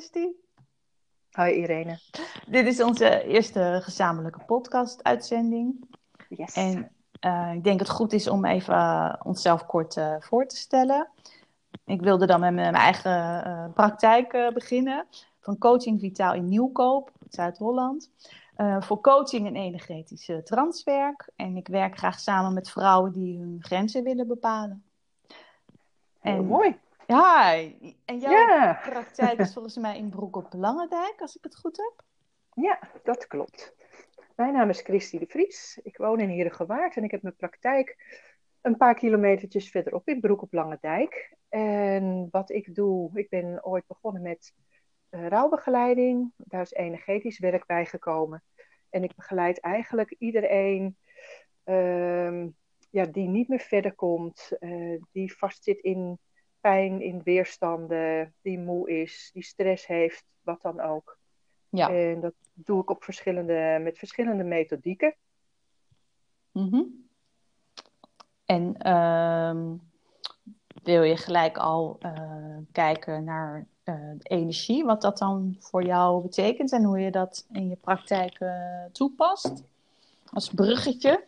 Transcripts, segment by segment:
Christy. Hoi Irene. Dit is onze eerste gezamenlijke podcast-uitzending. Yes. En uh, ik denk dat het goed is om even uh, onszelf kort uh, voor te stellen. Ik wilde dan met mijn eigen praktijk beginnen. Van Coaching Vitaal in Nieuwkoop, Zuid-Holland. voor coaching en energetische transwerk. En ik werk graag samen met vrouwen die hun grenzen willen bepalen. En, mooi. Ja, en jouw ja. praktijk is volgens mij in Broek op Langendijk, als ik het goed heb. Ja, dat klopt. Mijn naam is Christy de Vries. Ik woon in Herengewaard en ik heb mijn praktijk een paar kilometertjes verderop in Broek op Langendijk. En wat ik doe, ik ben ooit begonnen met uh, rouwbegeleiding. Daar is energetisch werk bij gekomen. En ik begeleid eigenlijk iedereen uh, ja, die niet meer verder komt, uh, die vastzit in pijn, in weerstanden, die moe is, die stress heeft, wat dan ook. Ja. En dat doe ik op verschillende, met verschillende methodieken. Mm En uh, wil je gelijk al uh, kijken naar uh, energie, wat dat dan voor jou betekent en hoe je dat in je praktijk uh, toepast? Als bruggetje.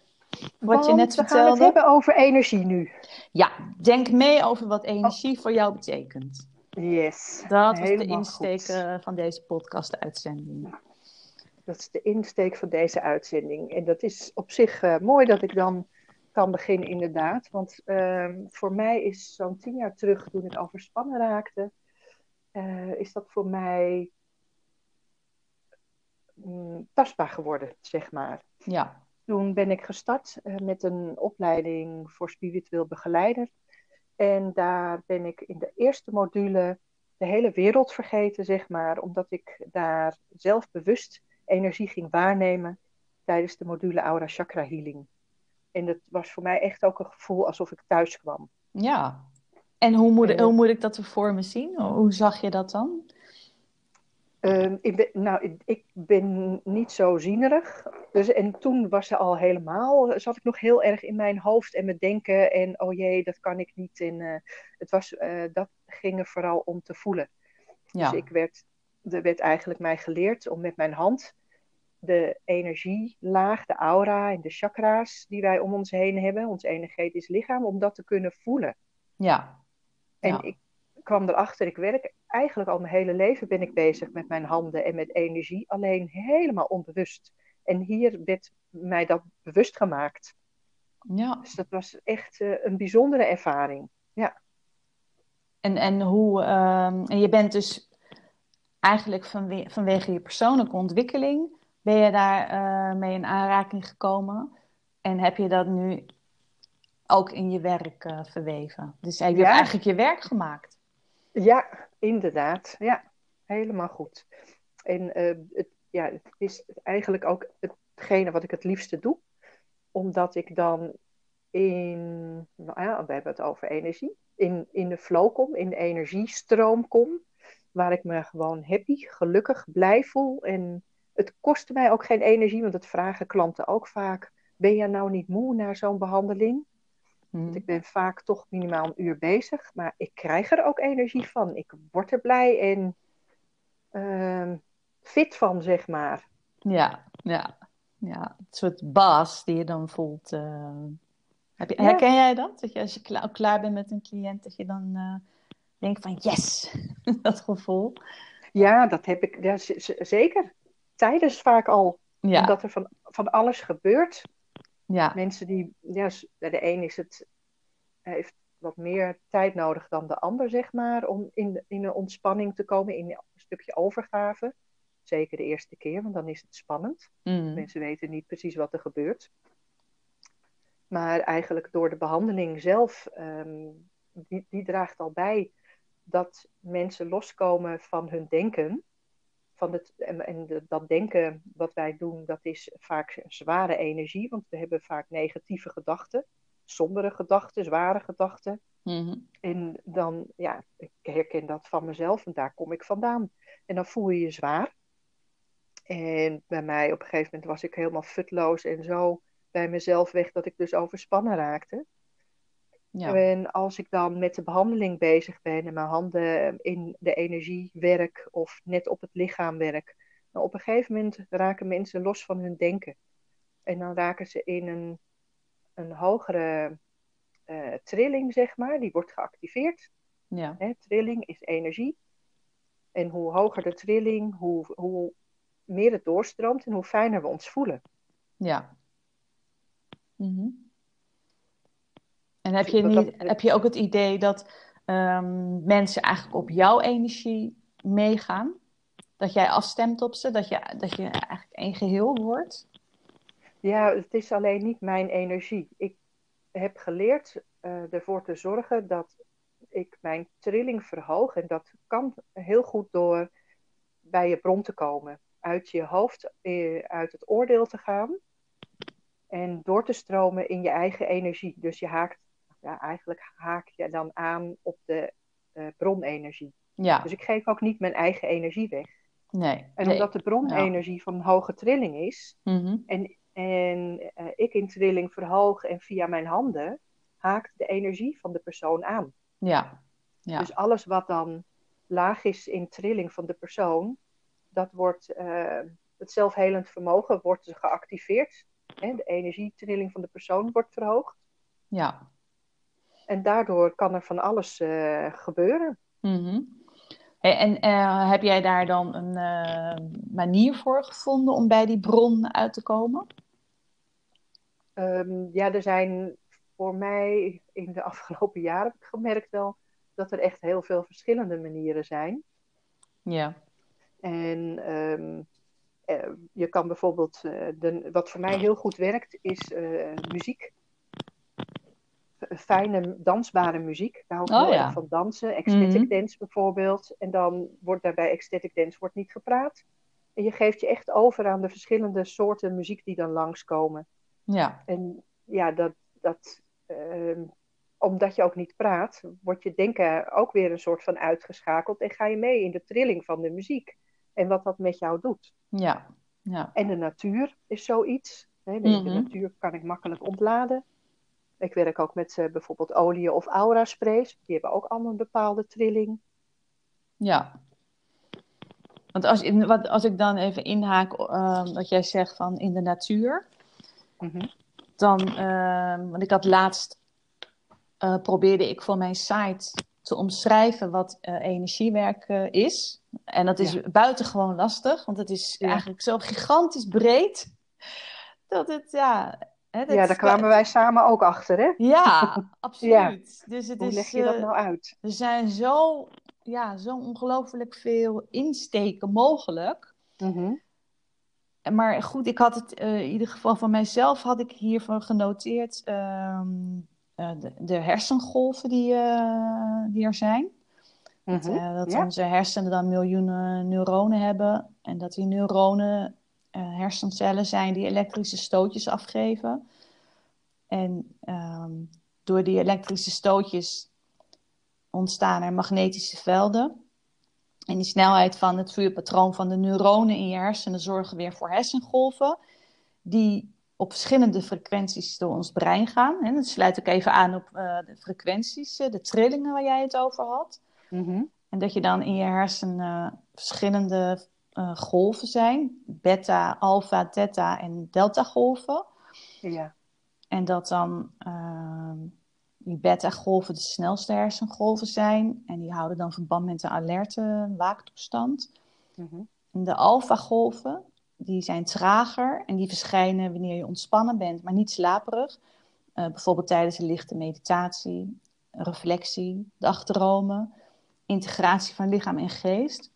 Wat je net we gaan het hebben over energie nu. Ja, denk mee over wat energie voor jou betekent. Yes. Dat is de insteek goed. van deze podcast-uitzending. Dat is de insteek van deze uitzending. En dat is op zich uh, mooi dat ik dan kan beginnen, inderdaad. Want uh, voor mij is zo'n tien jaar terug, toen ik overspannen raakte, uh, is dat voor mij mm, tastbaar geworden, zeg maar. Ja. Toen ben ik gestart uh, met een opleiding voor spiritueel begeleider. En daar ben ik in de eerste module de hele wereld vergeten, zeg maar, omdat ik daar zelf bewust energie ging waarnemen tijdens de module Aura Chakra Healing. En dat was voor mij echt ook een gevoel alsof ik thuis kwam. Ja. En hoe moet, hoe moet ik dat voor me zien? Hoe zag je dat dan? Um, ik ben, nou, ik, ik, ben niet zo zienerig. Dus, en toen was ze al helemaal, zat ik nog heel erg in mijn hoofd en me denken. En oh jee, dat kan ik niet. En uh, het was, uh, dat ging er vooral om te voelen. Ja. Dus ik werd, er werd eigenlijk mij geleerd om met mijn hand de energielaag, de aura en de chakra's die wij om ons heen hebben, ons energetisch lichaam, om dat te kunnen voelen. Ja. En ja. ik kwam erachter, ik werk eigenlijk al mijn hele leven ben ik bezig met mijn handen en met energie, alleen helemaal onbewust. En hier werd mij dat bewust gemaakt. Ja. Dus dat was echt uh, een bijzondere ervaring. Ja. En, en hoe, um, en je bent dus eigenlijk vanwe vanwege je persoonlijke ontwikkeling, ben je daar uh, mee in aanraking gekomen? En heb je dat nu ook in je werk uh, verweven? Dus heb je ja. eigenlijk je werk gemaakt? Ja, inderdaad. Ja, helemaal goed. En uh, het, ja, het is eigenlijk ook hetgene wat ik het liefste doe. Omdat ik dan in, nou ja, we hebben het over energie, in, in de flow kom, in de energiestroom kom. Waar ik me gewoon happy, gelukkig, blij voel. En het kostte mij ook geen energie, want dat vragen klanten ook vaak. Ben je nou niet moe na zo'n behandeling? Hmm. Want ik ben vaak toch minimaal een uur bezig, maar ik krijg er ook energie van. Ik word er blij en uh, fit van, zeg maar. Ja, ja, ja. Een soort baas die je dan voelt. Uh... Heb je, herken ja. jij dat? Dat je als je klaar, klaar bent met een cliënt, dat je dan uh, denkt van yes, dat gevoel. Ja, dat heb ik ja, zeker. Tijdens vaak al. Ja. Omdat er van, van alles gebeurt. Ja. Mensen die, ja, de een is het, heeft wat meer tijd nodig dan de ander, zeg maar, om in, in een ontspanning te komen, in een stukje overgave. Zeker de eerste keer, want dan is het spannend. Mm. Mensen weten niet precies wat er gebeurt. Maar eigenlijk door de behandeling zelf, um, die, die draagt al bij dat mensen loskomen van hun denken. Van het, en, en de, dat denken wat wij doen, dat is vaak zware energie, want we hebben vaak negatieve gedachten, sombere gedachten, zware gedachten. Mm-hmm. En dan, ja, ik herken dat van mezelf en daar kom ik vandaan. En dan voel je je zwaar. En bij mij op een gegeven moment was ik helemaal futloos en zo bij mezelf weg dat ik dus overspannen raakte. Ja. En als ik dan met de behandeling bezig ben en mijn handen in de energie werk of net op het lichaam werk, dan op een gegeven moment raken mensen los van hun denken. En dan raken ze in een, een hogere eh, trilling, zeg maar, die wordt geactiveerd. Ja. Hè, trilling is energie. En hoe hoger de trilling, hoe, hoe meer het doorstroomt en hoe fijner we ons voelen. Ja. Mhm. En heb je, niet, heb je ook het idee dat ehm, mensen eigenlijk op jouw energie meegaan? Dat jij afstemt op ze, dat je, dat je eigenlijk één geheel wordt? Ja, het is alleen niet mijn energie. Ik heb geleerd eh, ervoor te zorgen dat ik mijn trilling verhoog. En dat kan heel goed door bij je bron te komen. Uit je hoofd, eh, uit het oordeel te gaan. En door te stromen in je eigen energie. Dus je haakt, ja, eigenlijk haak je dan aan op de eh, bronenergie. Ja, Dus ik geef ook niet mijn eigen energie weg. nee. En Nee. omdat de bronenergie van hoge trilling is, Mhm. en, en eh, ik in trilling verhoog en via mijn handen haakt de energie van de persoon aan. Ja, ja. Dus alles wat dan laag is in trilling van de persoon, dat wordt eh, het zelfhelend vermogen wordt geactiveerd. Hè? De energietrilling van de persoon wordt verhoogd. ja. En daardoor kan er van alles eh, gebeuren. Mhm. Hey, En eh, heb jij daar dan een eh, manier voor gevonden om bij die bron uit te komen? Ehm, ja, er zijn voor mij in de afgelopen jaren heb ik gemerkt wel dat er echt heel veel verschillende manieren zijn. Ja. En ehm, eh, je kan bijvoorbeeld, de, wat voor mij heel goed werkt, is muziek. Fijne, dansbare muziek. Daar hou ik Oh, heel ja. erg van dansen. Ecstatic Mhm. dance bijvoorbeeld. En dan wordt daarbij ecstatic dance wordt niet gepraat. En je geeft je echt over aan de verschillende soorten muziek die dan langskomen. Ja. En ja, dat, dat ehm, omdat je ook niet praat, wordt je denken ook weer een soort van uitgeschakeld. En ga je mee in de trilling van de muziek. En wat dat met jou doet. Ja. Ja. En de natuur is zoiets. Hè, de Mhm. natuur kan ik makkelijk ontladen. Ik werk ook met eh, bijvoorbeeld olie of aura sprays. Die hebben ook allemaal een bepaalde trilling. Ja. Want als, wat, als ik dan even inhaak eh, wat jij zegt van in de natuur, Mhm. dan, eh, want ik had laatst, eh, probeerde ik voor mijn site te omschrijven wat eh, energiewerk is. En dat is Ja. buitengewoon lastig, want het is Ja. eigenlijk zo gigantisch breed, dat het, ja... Hè, dat Ja, daar kwamen wij samen ook achter, hè? Ja, absoluut. Dus het Hoe is, leg je dat eh, nou uit? Er zijn zo, ja, zo ongelooflijk veel insteken mogelijk. Mhm. En Maar goed, ik had het eh, in ieder geval van mijzelf had ik hiervan genoteerd ehm, eh, de, de hersengolven die, die er zijn. Dat, Mhm. dat Ja. onze hersenen dan miljoenen neuronen hebben. En dat die neuronen eh, hersencellen zijn die elektrische stootjes afgeven. En ehm, door die elektrische stootjes ontstaan er magnetische velden. En die snelheid van het vuurpatroon van de neuronen in je hersenen zorgen weer voor hersengolven. Die op verschillende frequenties door ons brein gaan. En dat sluit ik even aan op eh, de frequenties, eh, de trillingen waar jij het over had. Mhm. En dat je dan in je hersenen verschillende eh, golven zijn. Beta, alpha, theta en delta golven. Ja. En dat dan ehm, die beta-golven de snelste hersengolven zijn. En die houden dan verband met de alerte waaktoestand. Mhm. En de alpha-golven, die zijn trager en die verschijnen wanneer je ontspannen bent, maar niet slaperig. Eh, bijvoorbeeld tijdens een lichte meditatie, reflectie, dagdromen, integratie van lichaam en geest.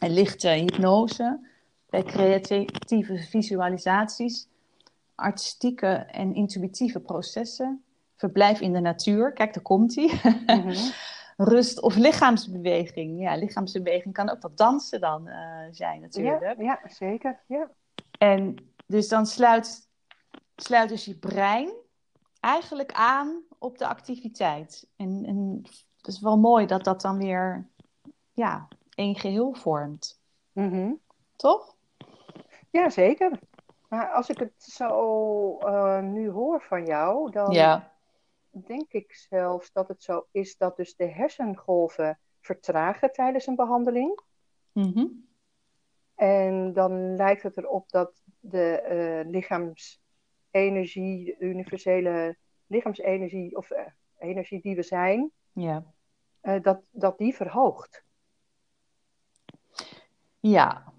En lichte hypnose, bij creatieve visualisaties, artistieke en intuïtieve processen, verblijf in de natuur, kijk daar komt ie, Mhm. rust of lichaamsbeweging. Ja, lichaamsbeweging kan ook wat dansen dan eh, zijn natuurlijk. Ja, ja, zeker. Ja. En dus dan sluit, sluit dus je brein eigenlijk aan op de activiteit. En, en het is wel mooi dat dat dan weer ja, één geheel vormt. Mhm. Toch? Ja, zeker. Maar als ik het zo eh, nu hoor van jou, dan Ja. denk ik zelfs dat het zo is dat dus de hersengolven vertragen tijdens een behandeling. Mhm. En dan lijkt het erop dat de eh, lichaamsenergie, de universele lichaamsenergie of eh, energie die we zijn, Ja. dat, dat die verhoogt. Ja.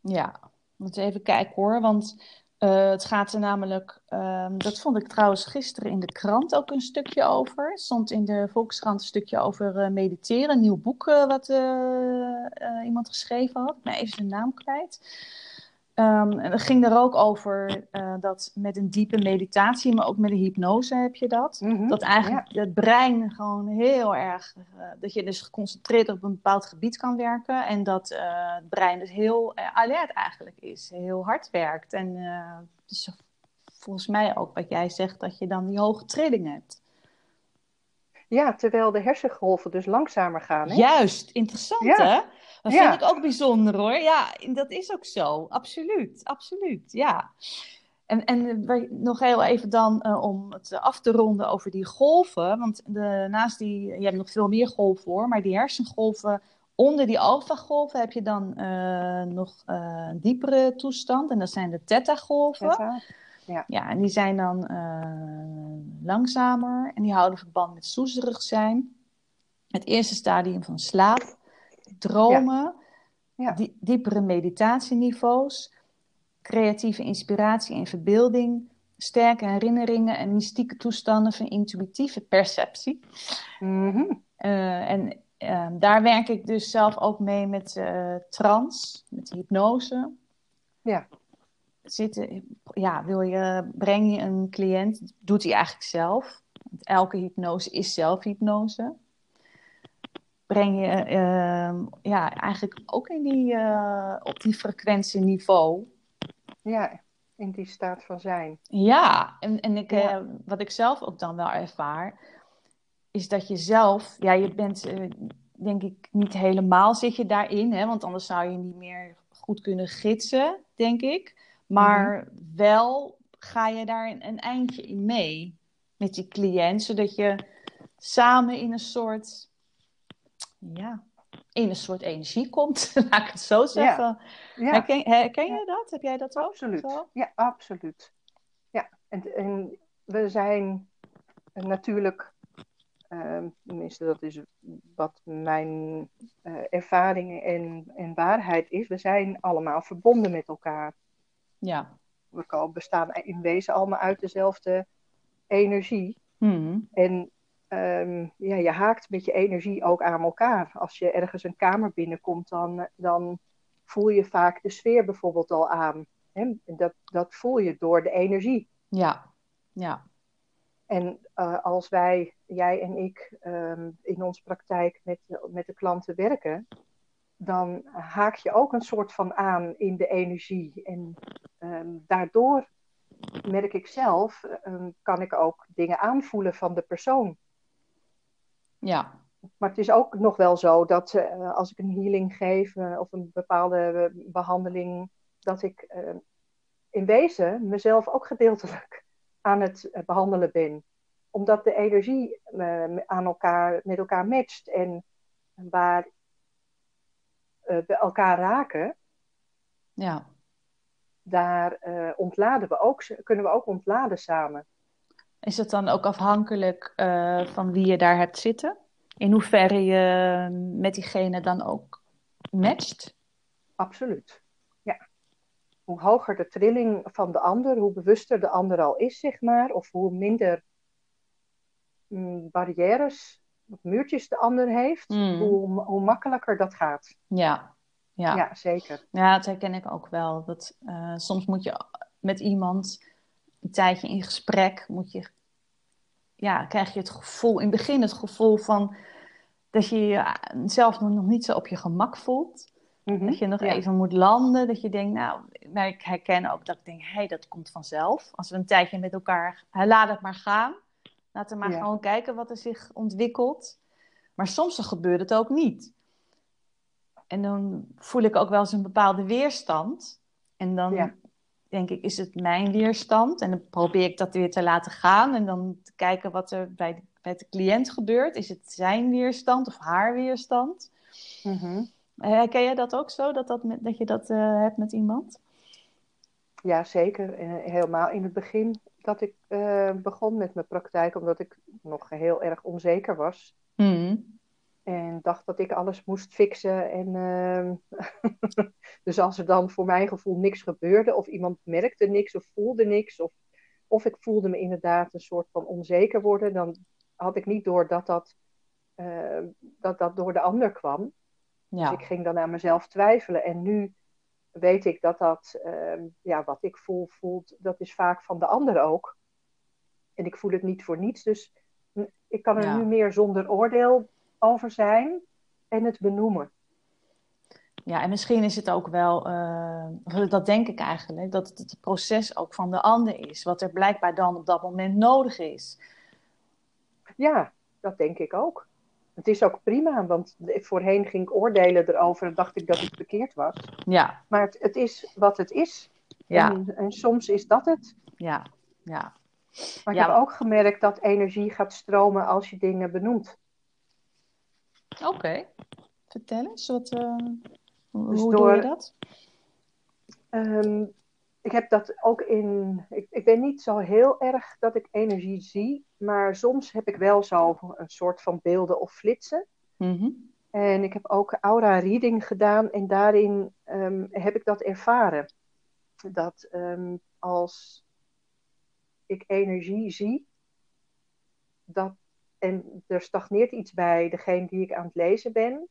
Ja. Moeten we even kijken hoor, want eh, het gaat er namelijk, ehm, dat vond ik trouwens gisteren in de krant ook een stukje over. Er stond in de Volkskrant een stukje over eh, mediteren, een nieuw boek eh, wat iemand geschreven had. Ben even zijn naam kwijt. Ehm, en het ging er ook over eh, dat met een diepe meditatie, maar ook met een hypnose heb je dat. Mhm. Dat eigenlijk het brein gewoon heel erg, eh, dat je dus geconcentreerd op een bepaald gebied kan werken. En dat eh, het brein dus heel alert eigenlijk is, heel hard werkt. En dus volgens mij ook wat jij zegt, dat je dan die hoge trilling hebt. Ja, terwijl de hersengolven dus langzamer gaan. Hè? Juist, interessant Ja. hè? Dat Ja. vind ik ook bijzonder hoor. Ja, dat is ook zo. Absoluut, absoluut, ja. En, en nog heel even dan eh, om het af te ronden over die golven. Want de, naast die, je hebt nog veel meer golven hoor, maar die hersengolven, onder die alfagolven heb je dan eh, nog eh, een diepere toestand. En dat zijn de theta-golven. Theta. Ja, en die zijn dan langzamer en die houden verband met soezerig zijn. Het eerste stadium van slaap, dromen, Ja. die- diepere meditatieniveaus, creatieve inspiratie en verbeelding, sterke herinneringen en mystieke toestanden van intuïtieve perceptie. Mhm. Eh, en eh, daar werk ik dus zelf ook mee met eh trance, met hypnose. Ja. Zitten, ja, wil je, breng je een cliënt, doet hij eigenlijk zelf. Want elke hypnose is zelfhypnose. Breng je eh, ja, eigenlijk ook in die, eh, op die frequentieniveau. ja, in die staat van zijn. Ja, en, en ik, Ja. eh, wat ik zelf ook dan wel ervaar, is dat je zelf, ja, je bent eh, denk ik niet helemaal zit je daarin, hè, want anders zou je niet meer goed kunnen gidsen, denk ik. Maar wel ga je daar een, een eindje in mee met je cliënt, zodat je samen in een soort, ja, in een soort energie komt, laat ik het zo zeggen. Ja, Herken, herken je dat? Heb jij dat ook? absoluut. zo? Ja, absoluut. Ja, en, en we zijn natuurlijk, ehm, tenminste dat is wat mijn eh, ervaring en, en waarheid is, we zijn allemaal verbonden met elkaar. Ja. We bestaan in wezen allemaal uit dezelfde energie. Mhm. En ehm, ja, je haakt met je energie ook aan elkaar. Als je ergens een kamer binnenkomt, dan, dan voel je vaak de sfeer bijvoorbeeld al aan. Hè? Dat, dat voel je door de energie. Ja, ja, En eh, als wij, jij en ik, ehm, in onze praktijk met, met de klanten werken, dan haak je ook een soort van aan in de energie. En ehm, daardoor merk ik zelf, ehm, kan ik ook dingen aanvoelen van de persoon. Ja, Maar het is ook nog wel zo dat eh, als ik een healing geef eh, of een bepaalde eh, behandeling, dat ik in wezen mezelf ook gedeeltelijk aan het eh, behandelen ben. Omdat de energie aan elkaar, met elkaar matcht en waar we elkaar raken, ja. daar ontladen we ook, kunnen we ook ontladen samen. Is het dan ook afhankelijk eh, van wie je daar hebt zitten? In hoeverre je met diegene dan ook matcht? Absoluut. Ja. Hoe hoger de trilling van de ander, hoe bewuster de ander al is, zeg maar, of hoe minder mm, barrières of muurtjes de ander heeft, Mm. hoe, hoe makkelijker dat gaat. Ja, ja. Ja, zeker. Ja, dat herken ik ook wel. Dat, eh, soms moet je met iemand een tijdje in gesprek, moet je, ja, krijg je het gevoel, in het begin het gevoel van dat je jezelf nog niet zo op je gemak voelt. Mhm. Dat je nog Ja. even moet landen. Dat je denkt, nou, maar ik herken ook dat ik denk, hé, hey, dat komt vanzelf. Als we een tijdje met elkaar, laat het maar gaan. Laten we maar Ja. gewoon kijken wat er zich ontwikkelt. Maar soms dan gebeurt het ook niet. En dan voel ik ook wel eens een bepaalde weerstand. En dan, Ja. Denk ik, is het mijn weerstand? En dan probeer ik dat weer te laten gaan en dan te kijken wat er bij de, bij de cliënt gebeurt. Is het zijn weerstand of haar weerstand? Mhm. Herken je dat ook zo, dat, dat, met, dat je dat uh, hebt met iemand? Ja, zeker. En helemaal in het begin dat ik uh, begon met mijn praktijk, omdat ik nog heel erg onzeker was. Mm. En dacht dat ik alles moest fixen. En, uh, dus als er dan voor mijn gevoel niks gebeurde, of iemand merkte niks of voelde niks, of, of ik voelde me inderdaad een soort van onzeker worden, dan had ik niet door dat dat, uh, dat, dat door de ander kwam. Ja. Dus ik ging dan aan mezelf twijfelen. En nu weet ik dat dat, uh, ja, wat ik voel, voelt, dat is vaak van de ander ook. En ik voel het niet voor niets. Dus ik kan er Ja. nu meer zonder oordeel over zijn en het benoemen. Ja, en misschien is het ook wel, eh, dat denk ik eigenlijk, dat het het proces ook van de ander is. Wat er blijkbaar dan op dat moment nodig is. Ja, dat denk ik ook. Het is ook prima, want voorheen ging ik oordelen erover en dacht ik dat het verkeerd was. Ja, Maar het, het is wat het is. ja, En, en soms is dat het. ja, ja. Maar ik Ja. heb ook gemerkt dat energie gaat stromen als je dingen benoemt. Oké. Vertel eens, wat, eh, hoe Dus doe je dat? Ehm, ik heb dat ook in. Ik, ik ben niet zo heel erg dat ik energie zie, maar soms heb ik wel zo een soort van beelden of flitsen. Mhm. En ik heb ook aura reading gedaan en daarin ehm, heb ik dat ervaren. Dat ehm, als ik energie zie, dat, en er stagneert iets bij degene die ik aan het lezen ben,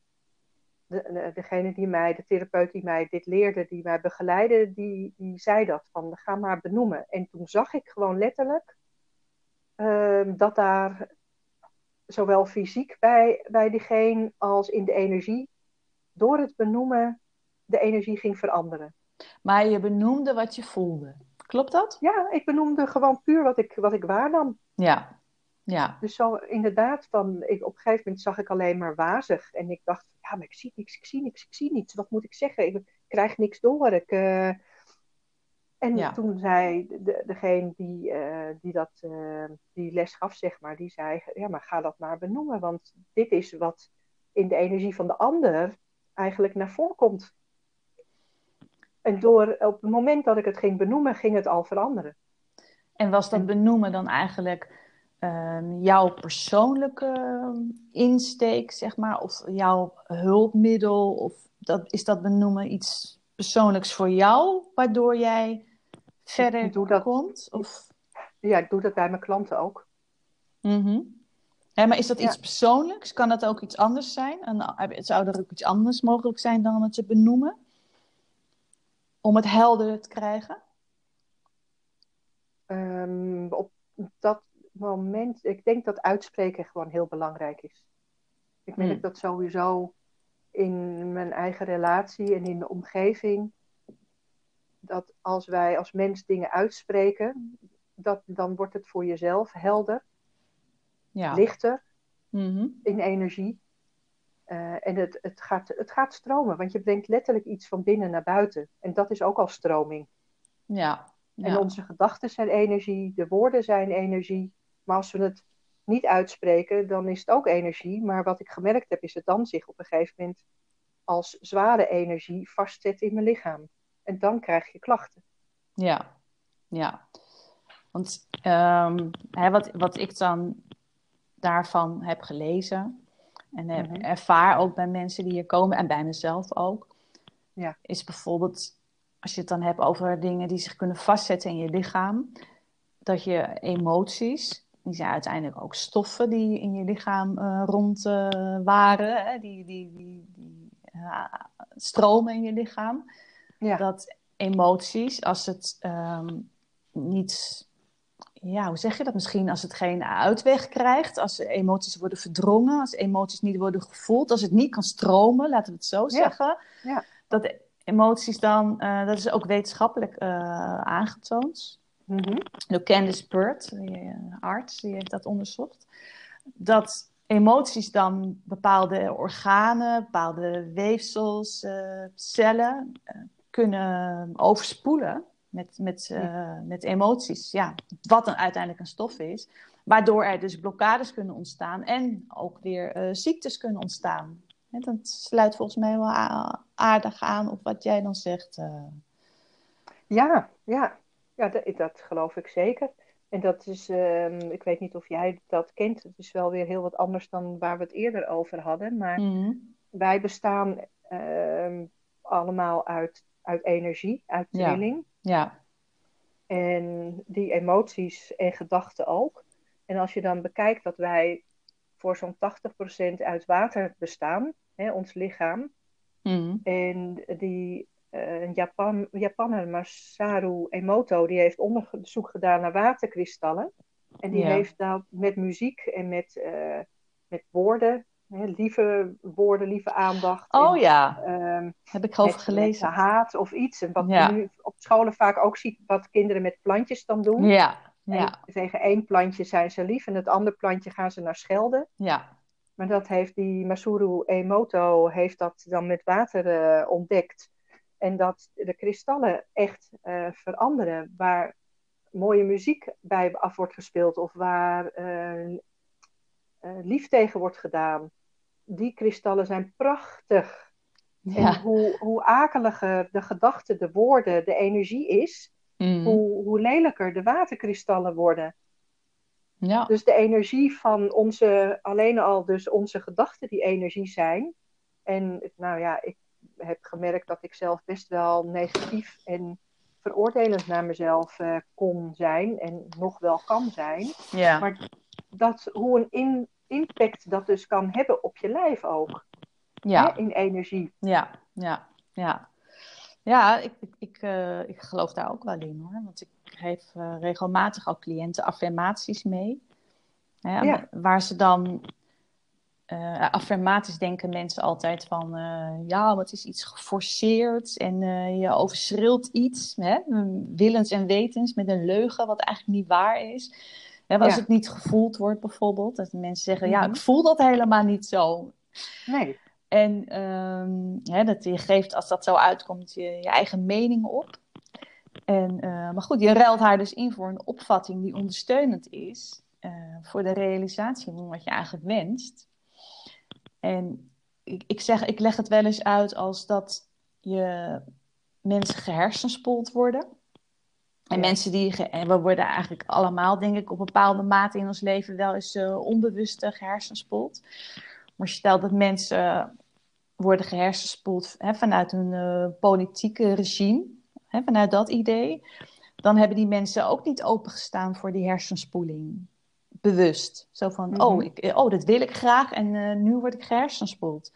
de, de- degene die mij, de therapeut die mij dit leerde, die mij begeleidde, die, die zei dat van ga maar benoemen. En toen zag ik gewoon letterlijk ehm, dat daar zowel fysiek bij, bij diegene als in de energie, door het benoemen, de energie ging veranderen. Maar je benoemde wat je voelde. Klopt dat? Ja, ik benoemde gewoon puur wat ik, wat ik waarnam. Ja, ja, Dus zo inderdaad, van, ik, op een gegeven moment zag ik alleen maar wazig. En ik dacht, ja, maar ik zie niks, ik zie niks, ik zie niets. Wat moet ik zeggen? Ik krijg niks door. Ik, eh, En Ja. toen zei de, degene die, eh, die, dat, eh, die les gaf, zeg maar, die zei, ja, maar ga dat maar benoemen. Want dit is wat in de energie van de ander eigenlijk naar voren komt. En door, op het moment dat ik het ging benoemen, ging het al veranderen. En was dat En- benoemen dan eigenlijk ehm, jouw persoonlijke insteek, zeg maar, of jouw hulpmiddel? Of dat, is dat benoemen iets persoonlijks voor jou, waardoor jij verder dat- komt? Of, Ja, ik doe dat bij mijn klanten ook. Mhm. Maar is dat Ja. iets persoonlijks? Kan dat ook iets anders zijn? En heb- zou er ook iets anders mogelijk zijn dan het te benoemen? Om het helder te krijgen? Ehm, op dat moment, ik denk dat uitspreken gewoon heel belangrijk is. Ik merk Hmm. dat sowieso in mijn eigen relatie en in de omgeving. Dat als wij als mens dingen uitspreken, dat, dan wordt het voor jezelf helder, Ja. lichter Mhm. in energie. Eh, en het, het, gaat, het gaat stromen, want je brengt letterlijk iets van binnen naar buiten. En dat is ook al stroming. Ja. En onze gedachten zijn energie, de woorden zijn energie. Maar als we het niet uitspreken, dan is het ook energie. Maar wat ik gemerkt heb, is het dan zich op een gegeven moment als zware energie vastzet in mijn lichaam. En dan krijg je klachten. Ja, ja. Want ehm, hè, wat, wat ik dan daarvan heb gelezen en heb- Mhm. ervaar ook bij mensen die hier komen en bij mezelf ook, Ja. is bijvoorbeeld als je het dan hebt over dingen die zich kunnen vastzetten in je lichaam, dat je emoties, die zijn uiteindelijk ook stoffen die in je lichaam eh, rond eh, waren, hè, die, die, die, die eh, stromen in je lichaam. Ja, dat emoties, als het ehm, niet, ja, hoe zeg je dat? Misschien, als het geen uitweg krijgt, als emoties worden verdrongen, als emoties niet worden gevoeld, als het niet kan stromen, laten we het zo zeggen, ja. dat emoties dan, dat is ook wetenschappelijk eh, Mhm. door Candice Pert, die eh, arts, die heeft dat onderzocht, dat emoties dan bepaalde organen, bepaalde weefsels, eh, cellen eh, kunnen overspoelen. met, met, uh, met emoties. Ja, wat dan uiteindelijk een stof is. Waardoor er dus blokkades kunnen ontstaan en ook weer ziektes kunnen ontstaan. En dat sluit volgens mij wel aardig aan op wat jij dan zegt. Ja, ja. Ja dat, dat, geloof ik zeker. En dat is, um, ik weet niet of jij dat kent, het is wel weer heel wat anders dan waar we het eerder over hadden. Maar mm. wij bestaan um, allemaal uit, uit energie, uit trilling. Ja. ja. En die emoties en gedachten ook. En als je dan bekijkt dat wij voor zo'n 80% uit water bestaan, hè, ons lichaam. Mm. En die uh, Japan, Japaner Masaru Emoto, die heeft onderzoek gedaan naar waterkristallen. En die heeft dat met muziek en met, uh, met woorden, hè, lieve woorden, lieve aandacht. Oh en, ja, um, heb ik over gelezen. Met haat of iets. En wat je nu op scholen vaak ook ziet, wat kinderen met plantjes dan doen. Ja, ja. tegen één plantje zijn ze lief en het andere plantje gaan ze naar schelden. Ja. Maar dat heeft die Masuru Emoto heeft dat dan met water uh, ontdekt. En dat de kristallen echt uh, veranderen. Waar mooie muziek bij af wordt gespeeld of waar uh, lief tegen wordt gedaan. Die kristallen zijn prachtig. Ja. En hoe, hoe akeliger de gedachte, de woorden, de energie is, mm. hoe, hoe lelijker de waterkristallen worden. Ja. Dus de energie van onze, alleen al dus onze gedachten die energie zijn. En nou ja, ik heb gemerkt dat ik zelf best wel negatief en veroordelend naar mezelf uh, kon zijn en nog wel kan zijn. Ja. Maar dat, hoe een in, impact dat dus kan hebben op je lijf ook. Ja. Hè, in energie. Ja, ja, ja. Ja, ik, ik, ik, uh, ik geloof daar ook wel in hoor. Want ik geef uh, regelmatig ook cliënten affirmaties mee. Hè, ja. Waar ze dan. Uh, affirmaties denken mensen altijd van. ja, maar het is iets geforceerd en je overschreeuwt iets. Hè, willens en wetens met een leugen, wat eigenlijk niet waar is. Hè, als ja. het niet gevoeld wordt bijvoorbeeld. Dat mensen zeggen: ja, ik voel dat helemaal niet zo. Nee. En um, hè, dat je geeft, als dat zo uitkomt, je, je eigen mening op. En, maar goed, je ruilt haar dus in voor een opvatting die ondersteunend is voor de realisatie van wat je eigenlijk wenst. En ik, ik, zeg, ik leg het wel eens uit als dat je mensen gehersenspoeld worden. En ja. mensen die, en we worden eigenlijk allemaal, denk ik, op een bepaalde mate in ons leven wel eens uh, onbewust gehersenspoeld. Maar stel dat mensen worden gehersenspoeld hè, vanuit een uh, politieke regime, hè, vanuit dat idee, dan hebben die mensen ook niet opengestaan voor die hersenspoeling. Bewust. Zo van, mm -hmm. oh, ik, oh, dat wil ik graag en uh, nu word ik gehersenspoeld.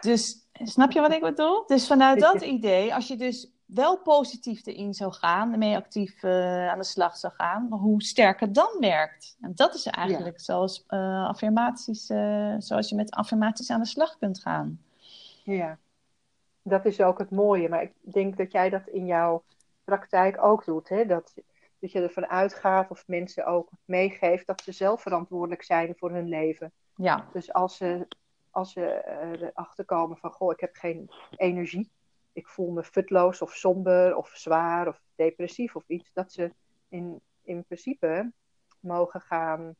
Dus snap je wat ik bedoel? Dus vanuit dat idee, als je dus wel positief erin zou gaan, ermee actief uh, aan de slag zou gaan, hoe sterk het dan werkt. En dat is eigenlijk ja. zoals uh, affirmaties, zoals je met affirmaties aan de slag kunt gaan. Ja, dat is ook het mooie. Maar ik denk dat jij dat in jouw praktijk ook doet. Hè? Dat, dat je ervan uitgaat of mensen ook meegeeft dat ze zelf verantwoordelijk zijn voor hun leven. Ja. Dus als ze, als ze erachter komen van, goh, ik heb geen energie ik voel me futloos of somber of zwaar of depressief of iets, dat ze in, in principe mogen gaan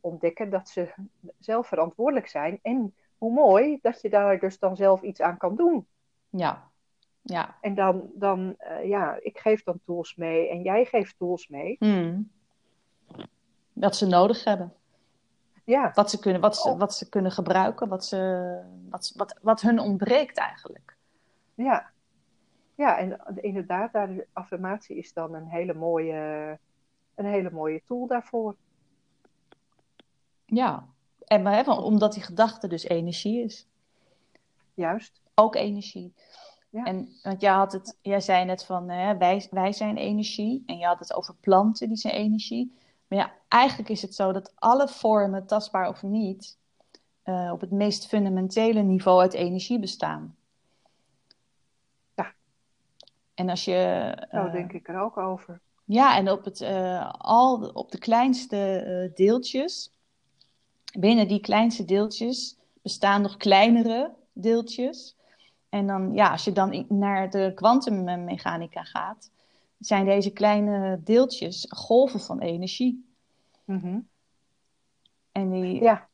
ontdekken dat ze zelf verantwoordelijk zijn. En hoe mooi dat je daar dus dan zelf iets aan kan doen. Ja, ja. En dan, dan uh, ja, ik geef dan tools mee en jij geeft tools mee. Hmm. Dat ze nodig hebben. Ja. Wat ze kunnen, wat ze, wat ze kunnen gebruiken, wat, ze, wat, wat, wat hun ontbreekt eigenlijk. Ja. Ja, en inderdaad, daar de affirmatie is dan een hele mooie, een hele mooie tool daarvoor. Ja, en maar, hè, omdat die gedachte dus energie is. Juist. Ook energie. Ja. En, want jij, had het, jij zei net van hè, wij, wij zijn energie. En je had het over planten, die zijn energie. Maar ja, eigenlijk is het zo dat alle vormen, tastbaar of niet, uh, op het meest fundamentele niveau uit energie bestaan. En als je. Zo uh, denk ik er ook over. Ja, en op, het, uh, al de, op de kleinste deeltjes. Binnen die kleinste deeltjes bestaan nog kleinere deeltjes. En dan, ja, als je dan naar de kwantummechanica gaat, zijn deze kleine deeltjes golven van energie. Mhm. En die, Ja,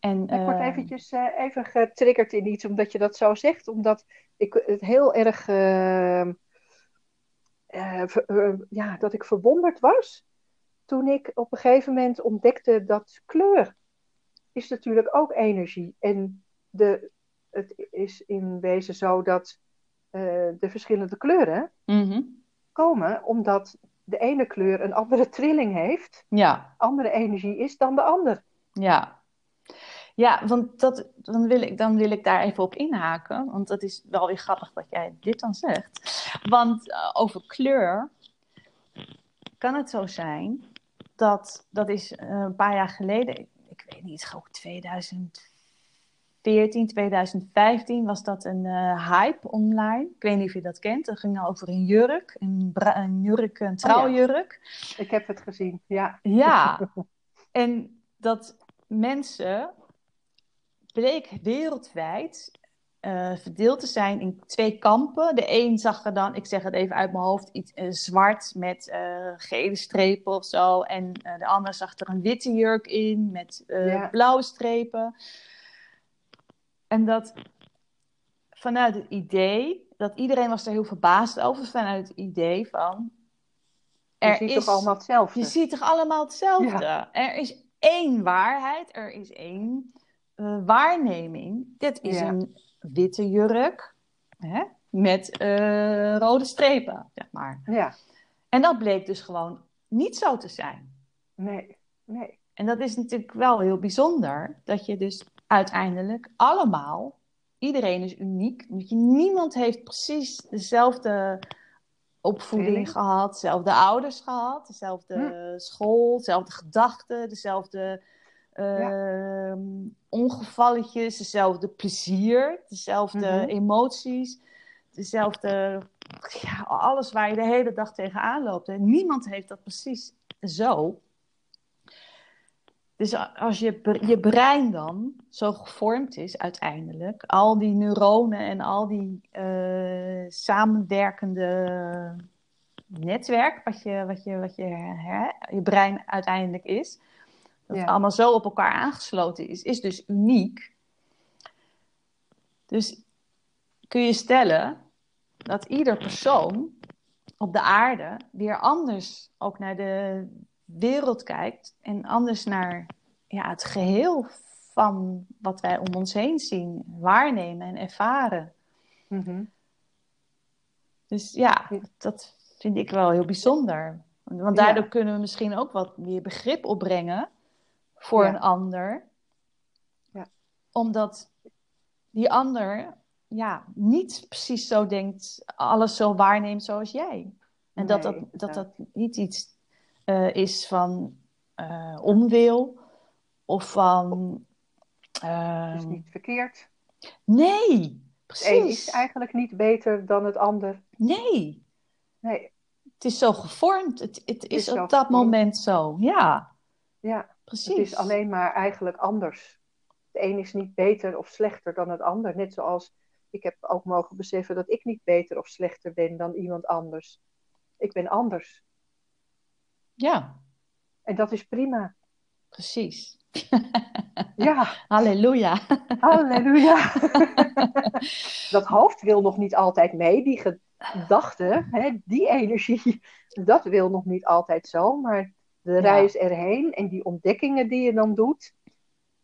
en, ik word eh, eventjes eh, even getriggerd in iets omdat je dat zo zegt. Omdat ik het heel erg... eh, eh, ver- eh, ja, dat ik verwonderd was toen ik op een gegeven moment ontdekte dat kleur is natuurlijk ook energie. En de, het is in wezen zo dat eh, de verschillende kleuren mhm. komen omdat de ene kleur een andere trilling heeft, Ja, andere energie is dan de ander. ja. Ja, want dat, dan, wil ik, dan wil ik daar even op inhaken. Want dat is wel weer grappig dat jij dit dan zegt. Want eh, over kleur kan het zo zijn dat, dat is eh, een paar jaar geleden, ik, ik weet niet, geloof ik 2014, 2015 was dat een eh, hype online. Ik weet niet of je dat kent. Dat ging over een jurk, een, jurk, een trouwjurk. Ik heb het gezien, ja. Ja, en dat mensen bleek wereldwijd eh, verdeeld te zijn in twee kampen. De een zag er dan, ik zeg het even uit mijn hoofd, iets eh, zwart met gele strepen of zo. En de ander zag er een witte jurk in met Ja. blauwe strepen. En dat vanuit het idee, dat iedereen was er heel verbaasd over, vanuit het idee van... Je er ziet is- toch allemaal hetzelfde? je ziet toch allemaal hetzelfde? Er is één waarheid, er is één eh, waarneming. Dit is Ja. een witte jurk hè, met eh, rode strepen, zeg maar. Ja, En dat bleek dus gewoon niet zo te zijn. nee, nee. En dat is natuurlijk wel heel bijzonder, dat je dus uiteindelijk allemaal, iedereen is uniek. Niemand heeft precies dezelfde opvoeding gehad, dezelfde ouders gehad, dezelfde school, dezelfde gedachten, dezelfde ehm, ongevalletjes, dezelfde plezier, dezelfde Mhm. emoties, dezelfde, ja, alles waar je de hele dag tegenaan loopt. En niemand heeft dat precies zo. Dus als je, je brein dan zo gevormd is uiteindelijk, al die neuronen en al die eh, samenwerkende netwerk, wat je, wat je, wat je, hè, je brein uiteindelijk is, dat Ja. allemaal zo op elkaar aangesloten is, is dus uniek. Dus kun je stellen dat ieder persoon op de aarde weer anders ook naar de wereld kijkt en anders naar ja, het geheel van wat wij om ons heen zien, waarnemen en ervaren. Mhm. Dus ja, dat vind ik wel heel bijzonder. Want Ja. daardoor kunnen we misschien ook wat meer begrip opbrengen voor Ja. een ander. Ja. Omdat die ander ja, niet precies zo denkt, alles zo waarneemt zoals jij. En dat, dat, dat dat niet iets eh, is van eh, onwil of van. Het ehm, is niet verkeerd. Nee, Het een precies. is eigenlijk niet beter dan het ander. Nee, Nee, het is zo gevormd. Het, het is op dat gevormd. moment zo. Ja, ja. precies. Het is alleen maar eigenlijk anders. De een is niet beter of slechter dan het ander. Net zoals ik heb ook mogen beseffen dat ik niet beter of slechter ben dan iemand anders. Ik ben anders. Ja, En dat is prima. precies. Ja, Halleluja. halleluja. dat hoofd wil nog niet altijd mee. Die gedachte, hè, die energie, dat wil nog niet altijd zo. Maar de Ja. reis erheen en die ontdekkingen die je dan doet.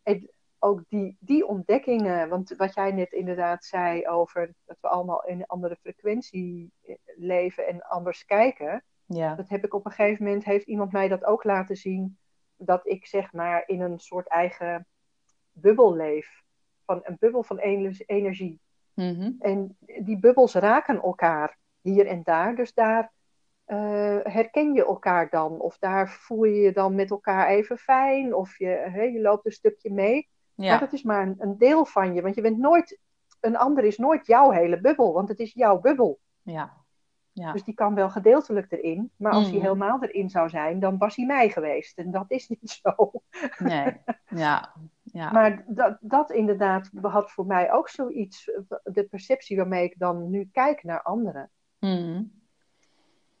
En ook die, die ontdekkingen, want wat jij net inderdaad zei over dat we allemaal in een andere frequentie eh, leven en anders kijken. Ja, Dat heb ik op een gegeven moment, heeft iemand mij dat ook laten zien, dat ik zeg maar in een soort eigen bubbel leef. Van een bubbel van ener- energie. Mhm. En die bubbels raken elkaar hier en daar. Dus daar eh, herken je elkaar dan. Of daar voel je je dan met elkaar even fijn. Of je, je loopt een stukje mee. Maar ja. dat is maar een, een deel van je. Want je bent nooit, een ander is nooit jouw hele bubbel. Want het is jouw bubbel. ja. Ja. Dus die kan wel gedeeltelijk erin. Maar als hij Mhm. helemaal erin zou zijn, dan was hij mij geweest. En dat is niet zo. Nee, ja. ja. Maar dat, dat inderdaad had voor mij ook zoiets. De perceptie waarmee ik dan nu kijk naar anderen. Hmm.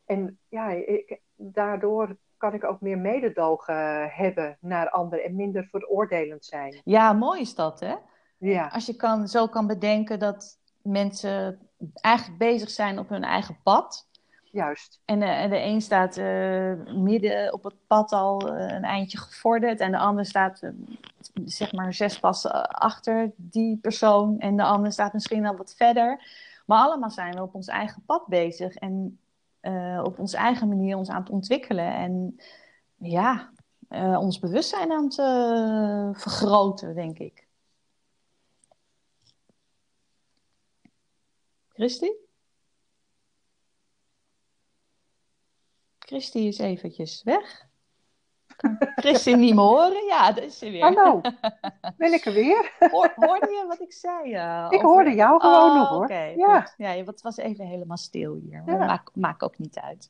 En ja, ik, daardoor kan ik ook meer mededogen hebben naar anderen en minder veroordelend zijn. Ja, mooi is dat, hè? Ja, Als je kan, zo kan bedenken dat mensen eigenlijk bezig zijn op hun eigen pad. juist. En de, en de een staat eh, midden op het pad al eh, een eindje gevorderd. En de ander staat eh, zeg maar zes passen achter die persoon. En de ander staat misschien al wat verder. Maar allemaal zijn we op ons eigen pad bezig. En eh, op onze eigen manier ons aan het ontwikkelen. En ja, eh, ons bewustzijn aan het eh, vergroten, denk ik. Christy? Christy is eventjes weg. Kan Christy niet meer horen? Ja, dat is ze weer. Hallo, ben ik er weer? Hoor- hoorde je wat ik zei? eh, Ik over- hoorde jou gewoon Oh, nog hoor. oké, Ja. goed. ja, het was even helemaal stil hier. Maar Ja. maakt, maakt ook niet uit.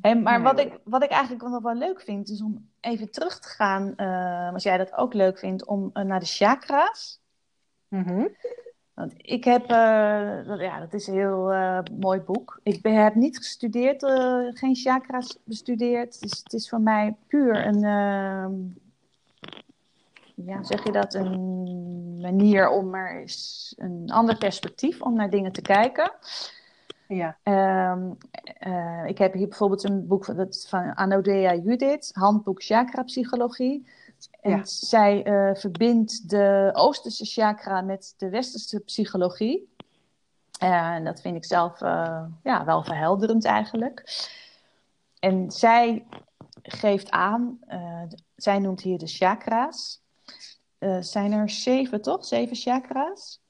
Hé, maar Nee, wat, ik, wat ik eigenlijk nog wel leuk vind, is om even terug te gaan, eh, als jij dat ook leuk vindt, om eh, naar de chakra's. Mhm. Want ik heb, eh, ja, dat is een heel eh, mooi boek. Ik ben, heb niet gestudeerd, eh, geen chakra's bestudeerd. Dus het is voor mij puur een, ehm, ja, zeg je dat, een manier om er eens een ander perspectief om naar dingen te kijken. Ja, Ehm, eh, ik heb hier bijvoorbeeld een boek van, dat van Anodea Judith, Handboek Chakra Psychologie. En Ja. zij eh, verbindt de Oosterse chakra met de Westerse psychologie. Eh, En dat vind ik zelf eh, ja, wel verhelderend eigenlijk. En zij geeft aan, zij noemt hier de chakra's. Zijn er zeven, toch? Zeven chakra's?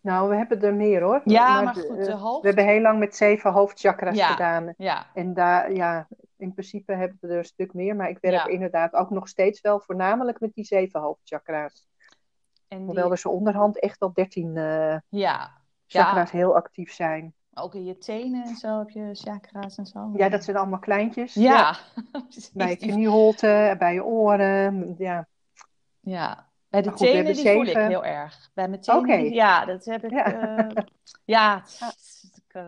nou we hebben er meer hoor. Ja, maar goed, de hoofd- We hebben heel lang met zeven hoofdchakras Ja. gedaan. Ja, En daar, ja, in principe hebben we er een stuk meer. Maar ik werk Ja. inderdaad ook nog steeds wel voornamelijk met die zeven hoofdchakra's. en die, Hoewel er zo onderhand echt al dertien eh ja, chakra's heel actief zijn. ook in je tenen en zo heb je chakra's en zo. Ja, dat zijn allemaal kleintjes. Ja. Bij je knieholte, bij je oren. Ja, Ja, bij de goed, tenen voel ik heel erg. Bij mijn tenen, ja, dat heb ik. Ja. Ja, ja, ik, eh,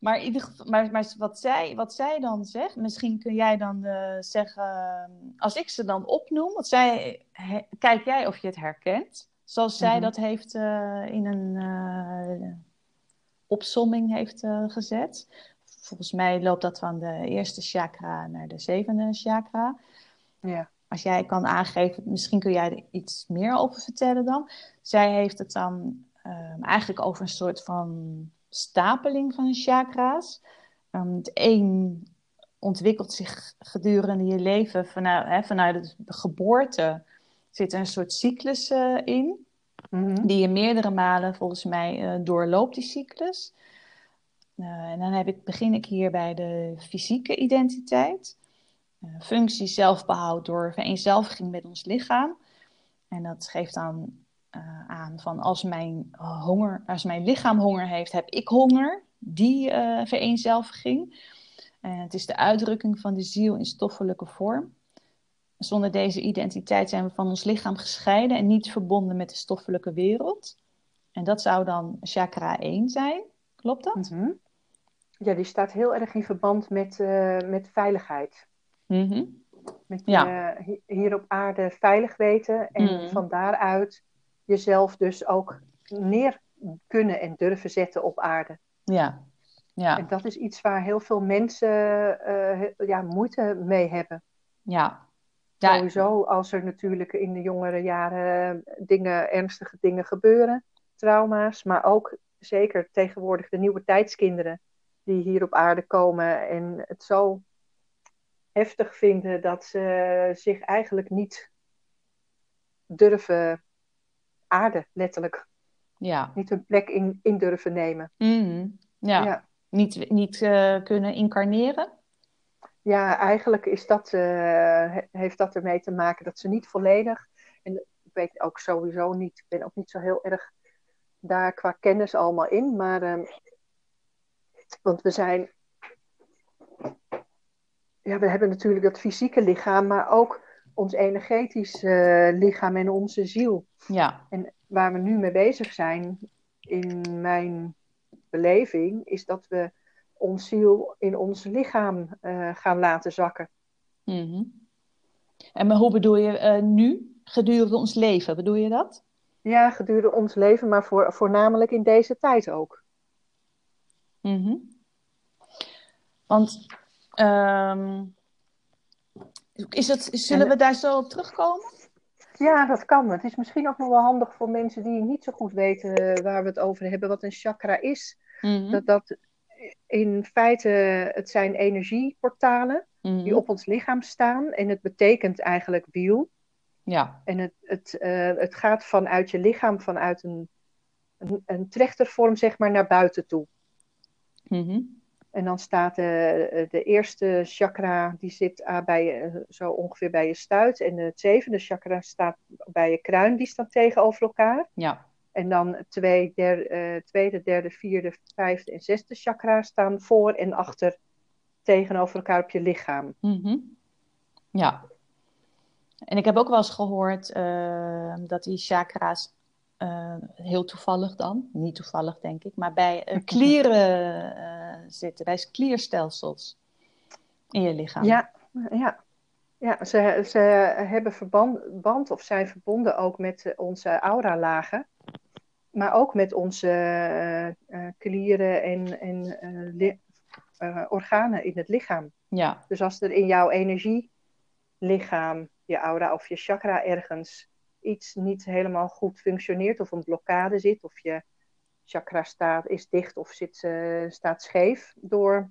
maar, in ieder geval, maar, maar wat, zij, wat zij dan zegt, misschien kun jij dan eh, zeggen, als ik ze dan opnoem, want zij, he- kijk jij of je het herkent, zoals zij Mhm. dat heeft eh, in een eh, opsomming heeft gezet. Volgens mij loopt dat van de eerste chakra naar de zevende chakra. ja. Als jij kan aangeven, misschien kun jij er iets meer over vertellen dan. Zij heeft het dan ehm, eigenlijk over een soort van stapeling van chakra's. Ehm, het een ontwikkelt zich gedurende je leven vanuit, hè, vanuit de geboorte. Zit er een soort cyclus eh, in, Mhm. die je meerdere malen volgens mij eh, doorloopt, die cyclus. Eh, en dan heb ik, begin ik hier bij de fysieke identiteit. Functie zelfbehoud door vereenzelviging met ons lichaam. En dat geeft dan eh, aan van als mijn, honger, als mijn lichaam honger heeft, heb ik honger. Die eh, vereenzelviging. En het is de uitdrukking van de ziel in stoffelijke vorm. Zonder deze identiteit zijn we van ons lichaam gescheiden en niet verbonden met de stoffelijke wereld. En dat zou dan chakra 1 zijn. Klopt dat? Mhm. Ja, die staat heel erg in verband met, eh, met veiligheid. Mhm. Met je hi- hier op aarde veilig weten en Mhm. van daaruit jezelf dus ook neer kunnen en durven zetten op aarde. Ja. Ja. En dat is iets waar heel veel mensen eh, he- ja, moeite mee hebben. Ja. Ja. Sowieso als er natuurlijk in de jongere jaren dingen, ernstige dingen gebeuren, trauma's, maar ook zeker tegenwoordig de nieuwe tijdskinderen die hier op aarde komen en het zo heftig vinden dat ze zich eigenlijk niet durven aarde, letterlijk. Ja. Niet hun plek in, in durven nemen. Mhm. Ja. Ja. Niet, niet eh, kunnen incarneren. Ja, eigenlijk is dat, eh, he- heeft dat ermee te maken dat ze niet volledig, en ik weet ook sowieso niet, ik ben ook niet zo heel erg daar qua kennis allemaal in, maar, ehm, want we zijn, ja, we hebben natuurlijk dat fysieke lichaam, maar ook ons energetisch eh, lichaam en onze ziel. Ja. En waar we nu mee bezig zijn in mijn beleving is dat we ons ziel in ons lichaam uh, gaan laten zakken. Mhm. En maar hoe bedoel je uh, nu, gedurende ons leven, bedoel je dat? Ja, gedurende ons leven, maar voor, voornamelijk in deze tijd ook. Mm Want um, is zullen we daar zo op terugkomen? Ja, dat kan. Het is misschien ook nog wel handig voor mensen die niet zo goed weten eh, waar we het over hebben, wat een chakra is. Mhm. Dat dat in feite, het zijn energieportalen Mhm. die op ons lichaam staan. En het betekent eigenlijk wiel. Ja. En het, het, eh, het gaat vanuit je lichaam, vanuit een, een, een trechtervorm, zeg maar, naar buiten toe. Mhm. En dan staat de, de eerste chakra, die zit ah, bij je, zo ongeveer bij je stuit. En het zevende chakra staat bij je kruin, die staan tegenover elkaar. Ja. En dan twee, der, eh, tweede, derde, vierde, vijfde en zesde chakra staan voor en achter tegenover elkaar op je lichaam. Mhm. Ja. En ik heb ook wel eens gehoord eh, dat die chakra's, eh, heel toevallig dan, niet toevallig denk ik, maar bij eh, klieren eh, zitten, bij klierstelsels in je lichaam. Ja, ja. ja ze, ze hebben verband band of zijn verbonden ook met onze auralagen. Maar ook met onze klieren en, en organen in het lichaam. Ja. Dus als er in jouw energielichaam, je aura of je chakra ergens iets niet helemaal goed functioneert of een blokkade zit of je chakra staat, is dicht of zit, eh, staat scheef door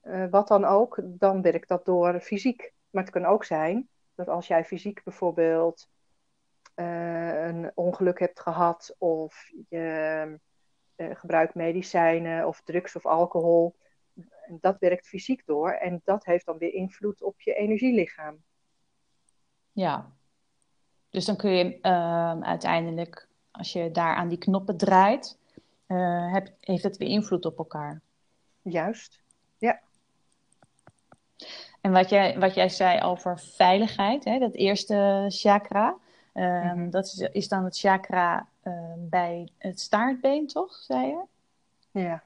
eh, wat dan ook, dan werkt dat door fysiek. Maar het kan ook zijn dat als jij fysiek bijvoorbeeld eh, een ongeluk hebt gehad of je gebruikt medicijnen of drugs of alcohol, dat werkt fysiek door en dat heeft dan weer invloed op je energielichaam. Ja. Dus dan kun je ehm, uiteindelijk, als je daar aan die knoppen draait, eh, heb, heeft het weer invloed op elkaar. Juist. En wat jij, wat jij zei over veiligheid, hè, dat eerste chakra, ehm, Mhm. dat is, is dan het chakra ehm, bij het staartbeen, toch, zei je? Ja.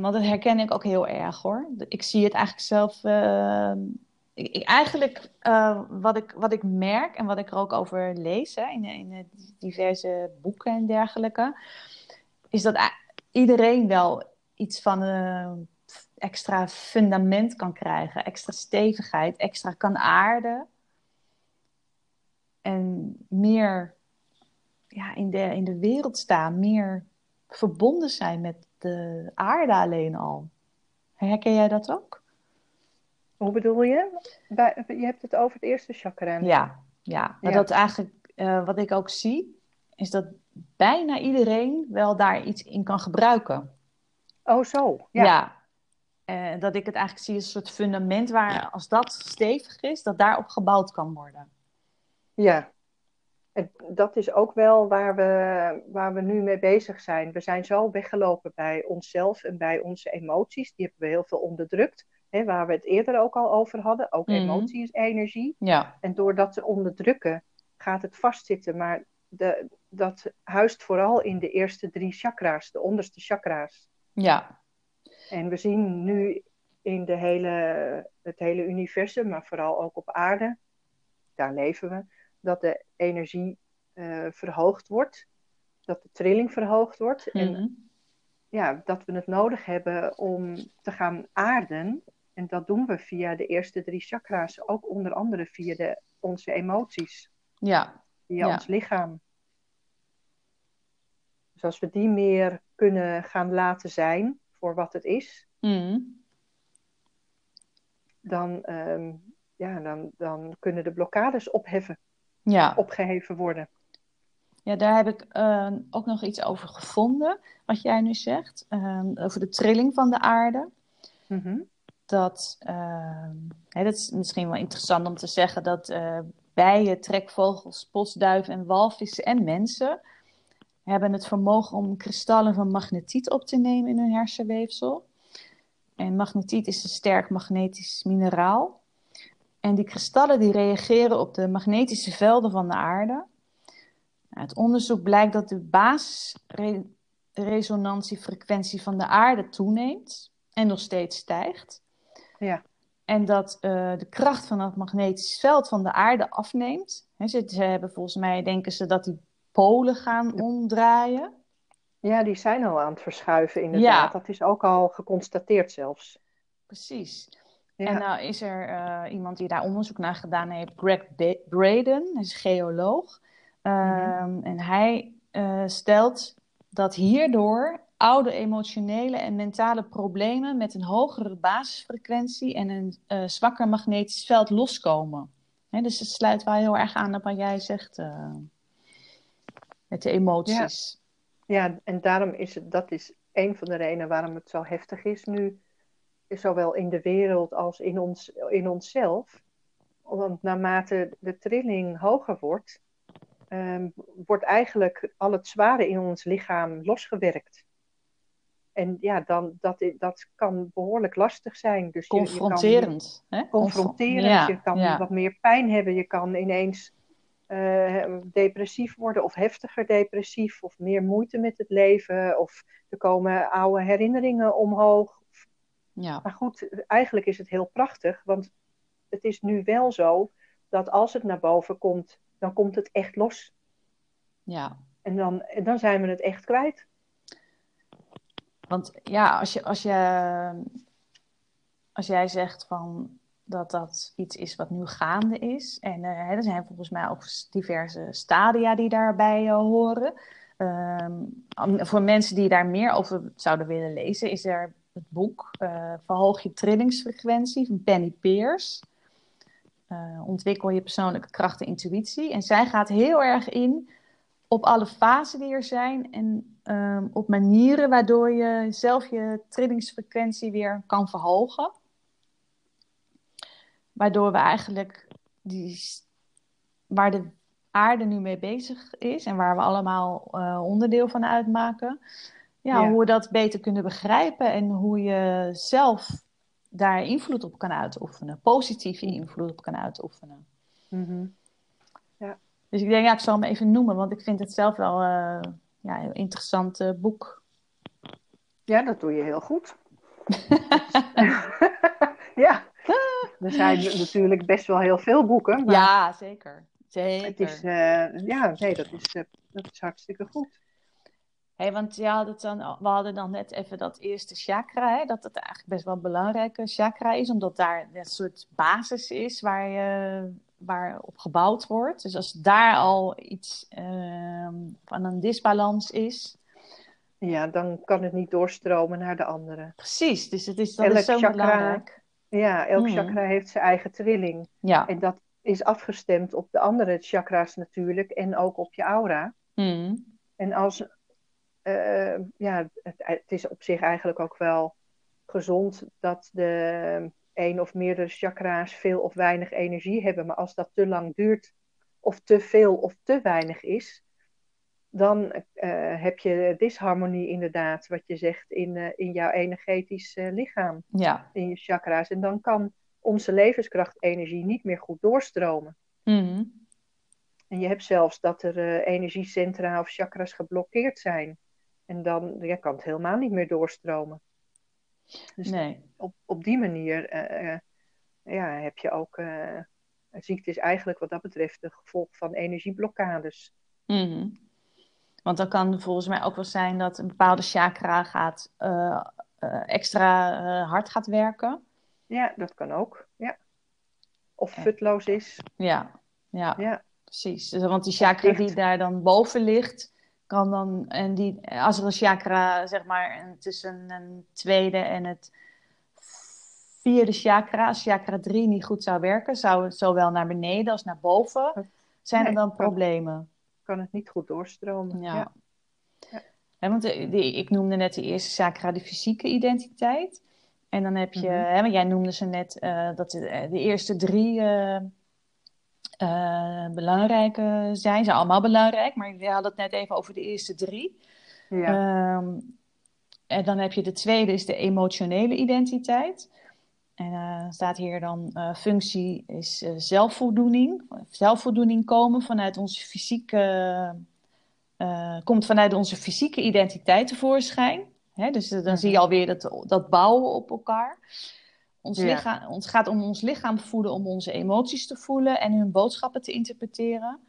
Want dat herken ik ook heel erg hoor. Ik zie het eigenlijk zelf. Ik, eigenlijk eh, wat, ik, wat ik merk en wat ik er ook over lees hè, in, in diverse boeken en dergelijke, is dat iedereen wel iets van een extra fundament kan krijgen, extra stevigheid, extra kan aarden. En meer ja, in, de, in de wereld staan, meer verbonden zijn met de aarde alleen al. Herken jij dat ook? Hoe bedoel je? Bij, je hebt het over het eerste chakra. Ja, ja. Maar Ja. dat eigenlijk, eh, wat ik ook zie, is dat bijna iedereen wel daar iets in kan gebruiken. Oh, zo. Ja. Ja. Eh, dat ik het eigenlijk zie als een soort fundament waar, als dat stevig is, dat daarop gebouwd kan worden. Ja. En dat is ook wel waar we, waar we nu mee bezig zijn. We zijn zo weggelopen bij onszelf en bij onze emoties. Die hebben we heel veel onderdrukt. Hè, waar we het eerder ook al over hadden. Ook Mhm. emotie is energie. Ja, En door dat te onderdrukken gaat het vastzitten. Maar de, dat huist vooral in de eerste drie chakra's, de onderste chakra's. ja, En we zien nu in de hele, het hele universum, maar vooral ook op aarde, daar leven we, dat de energie eh, verhoogd wordt. Dat de trilling verhoogd wordt. En Mhm. ja, dat we het nodig hebben om te gaan aarden. En dat doen we via de eerste drie chakra's, ook onder andere via de, onze emoties, ja, via Ja. ons lichaam. Dus als we die meer kunnen gaan laten zijn voor wat het is, Mhm. dan, ehm, ja, dan, dan kunnen de blokkades opheffen, ja. opgeheven worden. Ja, daar heb ik eh, ook nog iets over gevonden, wat jij nu zegt, ehm, over de trilling van de aarde. Mhm. Dat, ehm, dat is misschien wel interessant om te zeggen dat eh, bijen, trekvogels, postduiven en walvissen en mensen hebben het vermogen om kristallen van magnetiet op te nemen in hun hersenweefsel. En magnetiet is een sterk magnetisch mineraal. En die kristallen die reageren op de magnetische velden van de aarde. Uit onderzoek blijkt dat de resonantiefrequentie van de aarde toeneemt en nog steeds stijgt. Ja. En dat uh, de kracht van het magnetisch veld van de aarde afneemt. He, ze, ze, hebben volgens mij, denken ze dat die polen gaan omdraaien. Ja, die zijn al aan het verschuiven inderdaad. Ja. Dat is ook al geconstateerd zelfs. Precies. Ja. En nou is er uh, iemand die daar onderzoek naar gedaan heeft, Greg Braden, hij is geoloog. Um, mm-hmm. En hij uh, stelt dat hierdoor oude emotionele en mentale problemen met een hogere basisfrequentie en een uh, zwakker magnetisch veld loskomen. Dus het sluit wel heel erg aan op wat jij zegt uh, met de emoties. Ja. en daarom is het, dat is een van de redenen waarom het zo heftig is nu, zowel in de wereld als in, ons, in onszelf. Want naarmate de trilling hoger wordt, um, wordt eigenlijk al het zware in ons lichaam losgewerkt. En ja, dan, dat, dat kan behoorlijk lastig zijn. Dus confronterend. Je, je kan, confronterend. je kan wat meer pijn hebben. Je kan ineens uh, depressief worden of heftiger depressief. Of meer moeite met het leven. Of er komen oude herinneringen omhoog. Ja. Maar goed, eigenlijk is het heel prachtig. Want het is nu wel zo dat als het naar boven komt, dan komt het echt los. Ja. En dan, en dan zijn we het echt kwijt. Want ja, als, je, als, je, als jij zegt van dat dat iets is wat nu gaande is. En uh, er zijn volgens mij ook diverse stadia die daarbij uh, horen. Um, voor mensen die daar meer over zouden willen lezen, is er het boek uh, Verhoog je trillingsfrequentie van Penny Peers. ontwikkel je persoonlijke kracht en intuïtie. En zij gaat heel erg in op alle fasen die er zijn en um, op manieren waardoor je zelf je trillingsfrequentie weer kan verhogen. Waardoor we eigenlijk die, waar de aarde nu mee bezig is en waar we allemaal uh, onderdeel van uitmaken, ja, ja, hoe we dat beter kunnen begrijpen en hoe je zelf daar invloed op kan uitoefenen, positieve invloed op kan uitoefenen. Mm Ja. Dus ik denk, ja, ik zal hem even noemen, want ik vind het zelf wel uh, ja, een interessant uh, boek. Ja, dat doe je heel goed. ja, er zijn natuurlijk best wel heel veel boeken. Maar ja, zeker. zeker. Het is, uh, ja, nee, dat is, dat is hartstikke goed. Hey, want ja, dat dan, we hadden dan net even dat eerste chakra, hè, dat het eigenlijk best wel een belangrijke chakra is, omdat daar een soort basis is waar je waarop gebouwd wordt. Dus als daar al iets uh, van een disbalans is. Ja, dan kan het niet doorstromen naar de andere. Precies, dus het is, dat elk is zo chakra, belangrijk. Ja, elk hmm. chakra heeft zijn eigen trilling. Ja. En dat is afgestemd op de andere chakra's natuurlijk en ook op je aura. Hmm. En als, uh, ja, het, het, is op zich eigenlijk ook wel gezond dat de één of meerdere chakra's veel of weinig energie hebben. Maar als dat te lang duurt, of te veel of te weinig is, dan uh, heb je disharmonie inderdaad, wat je zegt, in, uh, in jouw energetisch uh, lichaam. Ja. In je chakra's. En dan kan onze levenskrachtenergie niet meer goed doorstromen. Mm En je hebt zelfs dat er energiecentra of chakras geblokkeerd zijn. En dan ja, kan het helemaal niet meer doorstromen. Dus nee. op, op die manier uh, ja, heb je ook. Uh, ziekte is eigenlijk wat dat betreft een gevolg van energieblokkades. Mm Want dan kan volgens mij ook wel zijn dat een bepaalde chakra gaat, uh, extra hard gaat werken. Ja, dat kan ook. Ja. Of futloos is. Ja, ja, ja. precies. Dus, want die chakra die daar dan boven ligt, kan dan, en die, als er een chakra, zeg maar, tussen een tweede en het vierde chakra, als chakra 3 niet goed zou werken, zou het zowel naar beneden als naar boven, zijn er dan problemen? Kan het niet goed doorstromen. Ja. ja. want ik noemde net de eerste chakra de fysieke identiteit. En dan heb je, mm hè, want jij noemde ze net uh, dat de, de, eerste drie uh, uh, belangrijke zijn. Ze zijn allemaal belangrijk, maar we hadden het net even over de eerste drie. Ja. Um, en dan heb je de tweede, is de emotionele identiteit. En uh, staat hier dan uh, functie is uh, zelfvoldoening. Zelfvoldoening komen vanuit onze fysieke komt vanuit onze fysieke identiteit tevoorschijn. Hè? Dus dan Mhm. zie je alweer dat, dat bouwen op elkaar. Ons, Ja. lichaam, ons gaat om ons lichaam voeden om onze emoties te voelen en hun boodschappen te interpreteren.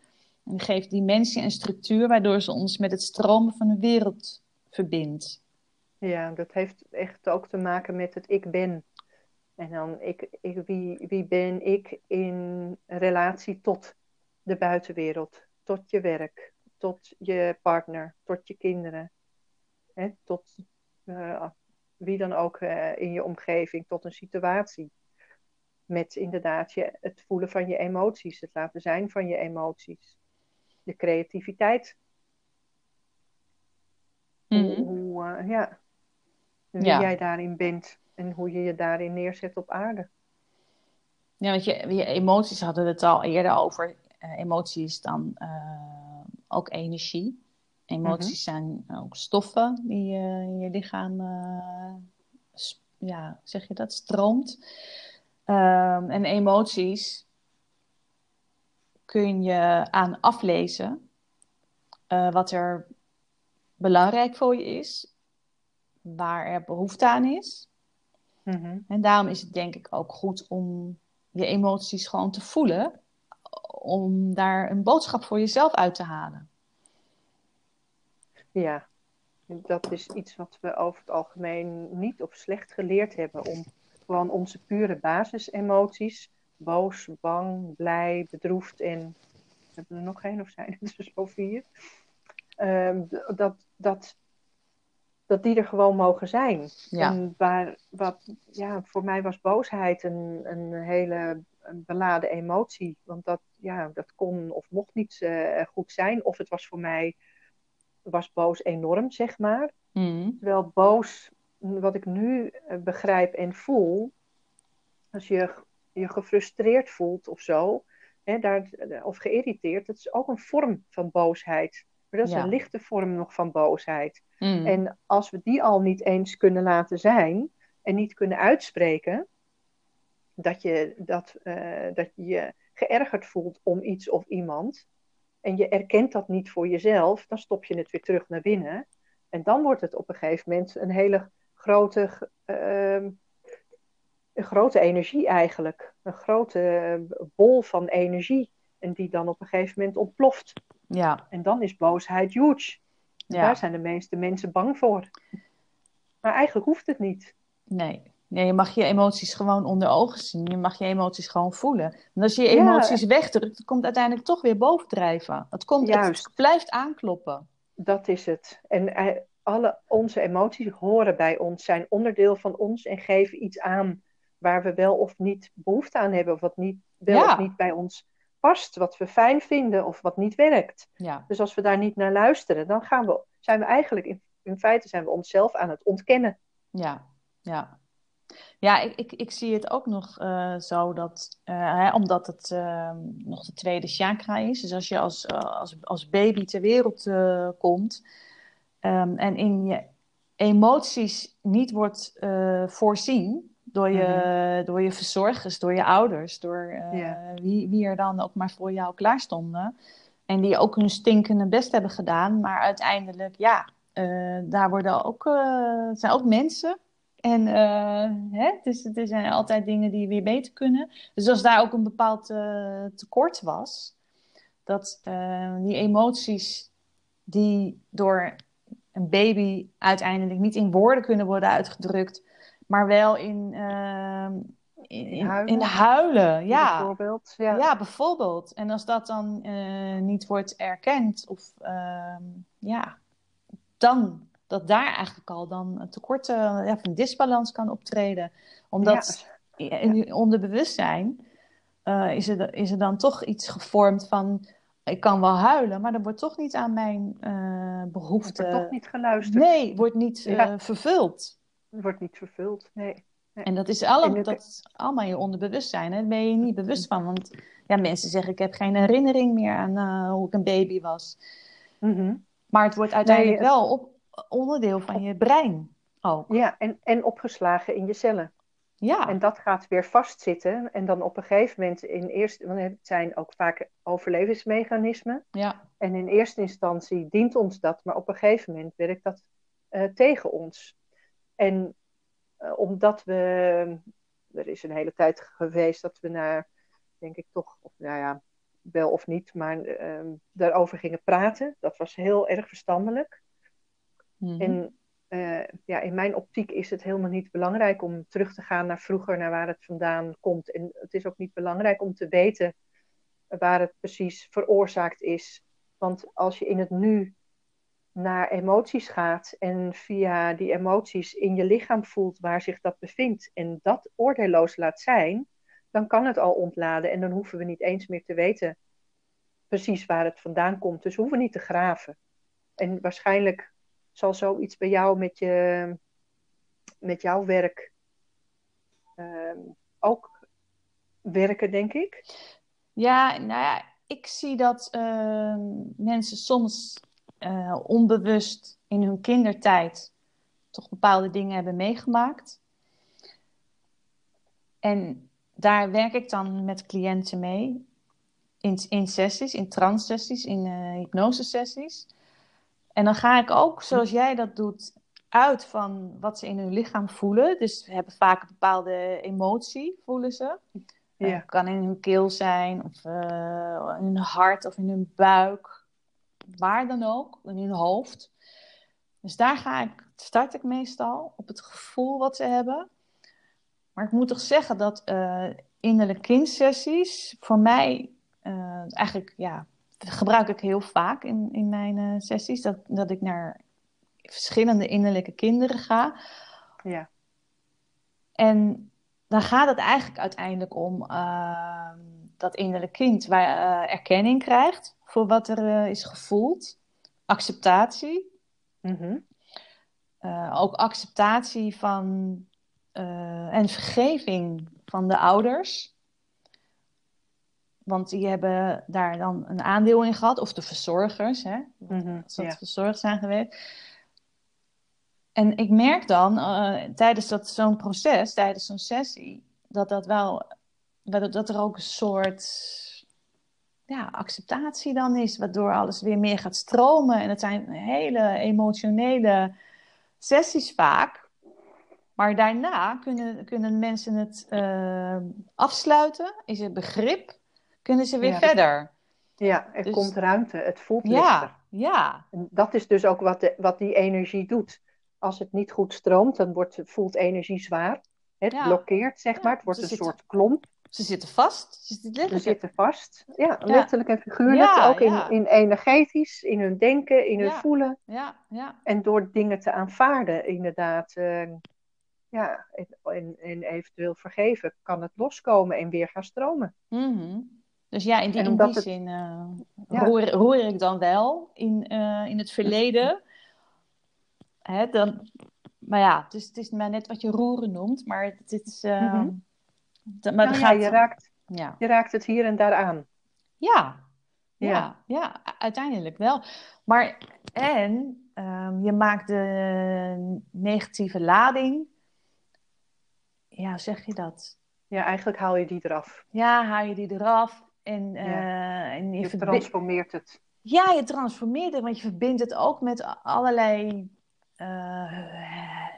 En geeft dimensie en structuur waardoor ze ons met het stromen van de wereld verbindt. Ja, dat heeft echt ook te maken met het ik ben. En dan ik, ik, wie, wie ben ik in relatie tot de buitenwereld, tot je werk, tot je partner, tot je kinderen, hè, tot eh, wie dan ook eh, in je omgeving, tot een situatie. Met inderdaad je, het voelen van je emoties, het laten zijn van je emoties, de creativiteit. Hoe, hoe, eh, ja, wie Ja. jij daarin bent en hoe je je daarin neerzet op aarde. Ja, want je, je emoties hadden het al eerder over. Eh, emotie is dan eh, ook energie. Emoties zijn ook stoffen die eh, in je lichaam, eh, ja, zeg je dat, stroomt. Ehm, en emoties kun je aan aflezen eh, wat er belangrijk voor je is, waar er behoefte aan is. Mhm. En daarom is het denk ik ook goed om je emoties gewoon te voelen, om daar een boodschap voor jezelf uit te halen. Ja, dat is iets wat we over het algemeen niet of slecht geleerd hebben. Om gewoon onze pure basisemoties, boos, bang, blij, bedroefd en. Hebben we er nog één of zijn het er zo vier? Ehm, dat, dat, dat die er gewoon mogen zijn. Ja. En waar, wat, ja, voor mij was boosheid een, een hele een beladen emotie. Want dat, ja, dat kon of mocht niet eh, goed zijn. Of het was voor mij, was boos enorm, zeg maar. Mm. Terwijl boos, wat ik nu eh, begrijp en voel, als je je gefrustreerd voelt of zo, hè, daar, of geïrriteerd, dat is ook een vorm van boosheid. Maar dat is Ja. een lichte vorm nog van boosheid. Mm. En als we die al niet eens kunnen laten zijn en niet kunnen uitspreken, dat je, dat, eh, dat je je geërgerd voelt om iets of iemand, en je erkent dat niet voor jezelf, dan stop je het weer terug naar binnen. En dan wordt het op een gegeven moment een hele grote, eh, een grote energie eigenlijk. Een grote bol van energie. En die dan op een gegeven moment ontploft. Ja, En dan is boosheid huge. ja. Daar zijn de meeste mensen bang voor. Maar eigenlijk hoeft het niet. Nee. Je mag je emoties gewoon onder ogen zien. Je mag je emoties gewoon voelen. En als je je Ja. emoties wegdrukt, het komt uiteindelijk toch weer bovendrijven. Het, komt, Juist. het blijft aankloppen. Dat is het. En eh, alle onze emoties horen bij ons, zijn onderdeel van ons en geven iets aan waar we wel of niet behoefte aan hebben, of wat niet, wel Ja. of niet bij ons past, wat we fijn vinden of wat niet werkt. Ja, Dus als we daar niet naar luisteren, dan gaan we, zijn we eigenlijk, in, in feite zijn we onszelf aan het ontkennen. ja, ja. Ja, ik, ik, ik zie het ook nog eh, zo dat, eh, hè, omdat het eh, nog de tweede chakra is. Dus als je als, eh, als, als baby ter wereld komt ehm, en in je emoties niet wordt voorzien door je, door je verzorgers, door je ouders, door Ja. wie, wie er dan ook maar voor jou klaar stonden. En die ook hun stinkende best hebben gedaan, maar uiteindelijk, ja, daar worden ook, zijn ook mensen. En eh, hè, dus er zijn altijd dingen die weer beter kunnen. Dus als daar ook een bepaald eh, tekort was, dat eh, die emoties die door een baby uiteindelijk niet in woorden kunnen worden uitgedrukt, maar wel in, ehm, in, in, Huilen. in huilen. Ja. Bijvoorbeeld. Ja. Ja, bijvoorbeeld. En als dat dan niet wordt erkend, of ehm, ja, dan dat daar eigenlijk al dan een tekort, eh, ja, of een disbalans kan optreden. Omdat in je onderbewustzijn eh, is, er, is er dan toch iets gevormd van, ik kan wel huilen, maar er wordt toch niet aan mijn Er behoefte... wordt toch niet geluisterd. Nee, wordt niet Ja. vervuld. Er wordt niet vervuld. Nee. En dat is, alle, En het- dat is allemaal je onderbewustzijn. Hè? Daar ben je niet bewust van. Want ja, mensen zeggen, ik heb geen herinnering meer aan hoe ik een baby was. Mhm. Maar het wordt uiteindelijk Nee, wel op, onderdeel van je brein ook. Ja, en, en opgeslagen in je cellen. Ja. En dat gaat weer vastzitten. En dan op een gegeven moment, in eerste, want het zijn ook vaak overlevingsmechanismen. Ja. En in eerste instantie dient ons dat, maar op een gegeven moment werkt dat uh, tegen ons. En uh, omdat we, er is een hele tijd geweest dat we naar, denk ik toch, of, nou ja, wel of niet, maar uh, daarover gingen praten. Dat was heel erg verstandelijk. -hmm. En uh, ja, in mijn optiek is het helemaal niet belangrijk om terug te gaan naar vroeger, naar waar het vandaan komt. En het is ook niet belangrijk om te weten waar het precies veroorzaakt is. Want als je in het nu naar emoties gaat en via die emoties in je lichaam voelt waar zich dat bevindt en dat oordeelloos laat zijn, dan kan het al ontladen en dan hoeven we niet eens meer te weten precies waar het vandaan komt. Dus we hoeven niet te graven. En waarschijnlijk zal zoiets bij jou met, je, met jouw werk uh, ook werken, denk ik? Ja, nou ja, ik zie dat uh, mensen soms uh, onbewust in hun kindertijd toch bepaalde dingen hebben meegemaakt. En daar werk ik dan met cliënten mee. In, in sessies, in trance-sessies, in uh, hypnose-sessies. En dan ga ik ook, zoals jij dat doet, uit van wat ze in hun lichaam voelen. Dus ze hebben vaak een bepaalde emotie, voelen ze. Ja. Het kan in hun keel zijn, of uh, in hun hart, of in hun buik. Waar dan ook, in hun hoofd. Dus daar ga ik, start ik meestal, op het gevoel wat ze hebben. Maar ik moet toch zeggen dat uh, innerlijke kindsessies voor mij eigenlijk, ja, gebruik ik heel vaak in, in mijn uh, sessies. Dat, dat ik naar verschillende innerlijke kinderen ga. Ja. En dan gaat het eigenlijk uiteindelijk om uh, dat innerlijke kind waar uh, erkenning krijgt voor wat er uh, is gevoeld. Acceptatie. Mm-hmm. ook acceptatie van en vergeving van de ouders. Want die hebben daar dan een aandeel in gehad, of de verzorgers, hè? Mm-hmm, als dat ja. zijn geweest. En ik merk dan uh, tijdens dat, zo'n proces, tijdens zo'n sessie, dat dat wel, dat, dat er ook een soort ja, acceptatie dan is, waardoor alles weer meer gaat stromen. En het zijn hele emotionele sessies vaak. Maar daarna kunnen, kunnen mensen het uh, afsluiten, is er begrip, kunnen ze weer Ja. verder. Ja, er Dus- komt ruimte. Het voelt lichter. Ja, ja, En dat is dus ook wat, de, wat die energie doet. Als het niet goed stroomt, dan wordt, voelt energie zwaar. Het Ja. blokkeert, zeg Ja, maar. Het wordt ze een zitten- soort klomp. ze zitten vast. Ze zitten Ze zitten vast. Ja, letterlijk en figuurlijk. Ja, ook in, ja. in energetisch, in hun denken, in hun Ja. voelen. Ja, ja. En door dingen te aanvaarden, inderdaad. eh, ja, en, en, en eventueel vergeven, kan het loskomen en weer gaan stromen. Mhm. Dus ja, in die, in die het- zin eh, Ja. roer, roer ik dan wel in, eh, in het verleden. Hè, dan, maar ja, het is, het is maar net wat je roeren noemt. Maar het is... eh, Mhm. maar Nou ja, je raakt, ja. je raakt het hier en daar aan. Ja, ja, Ja. uiteindelijk wel. Maar en ehm, je maakt de negatieve lading. Ja, hoe zeg je dat? Ja, eigenlijk haal je die eraf. Ja, haal je die eraf en, Ja. eh, en je, transformeert het. Ja, je transformeert het, want je verbindt het ook met allerlei eh,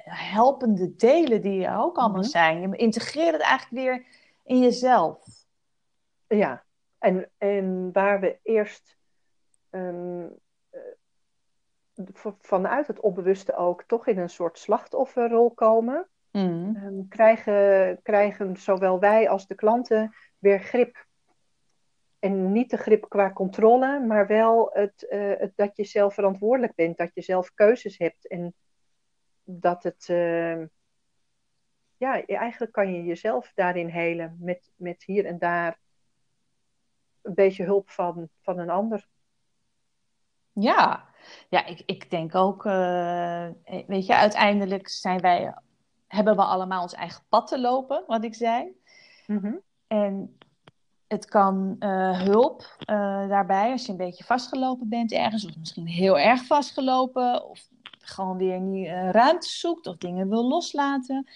helpende delen die er ook allemaal Mhm. zijn. Je integreert het eigenlijk weer in jezelf. Ja, en, en waar we eerst ehm, eh, vanuit het onbewuste ook toch in een soort slachtofferrol komen, Mhm. ehm, krijgen, krijgen zowel wij als de klanten weer grip. En niet de grip qua controle, maar wel het, eh, het dat je zelf verantwoordelijk bent, dat je zelf keuzes hebt en dat het. ehm, ja, eigenlijk kan je jezelf daarin helen met, met hier en daar een beetje hulp van, van een ander. Ja, ja ik, ik denk ook, eh, weet je, uiteindelijk zijn wij, hebben we allemaal ons eigen pad te lopen, wat ik zei. En het kan eh, hulp eh, daarbij, als je een beetje vastgelopen bent ergens, of misschien heel erg vastgelopen, of gewoon weer niet, eh, ruimte zoekt, of dingen wil loslaten.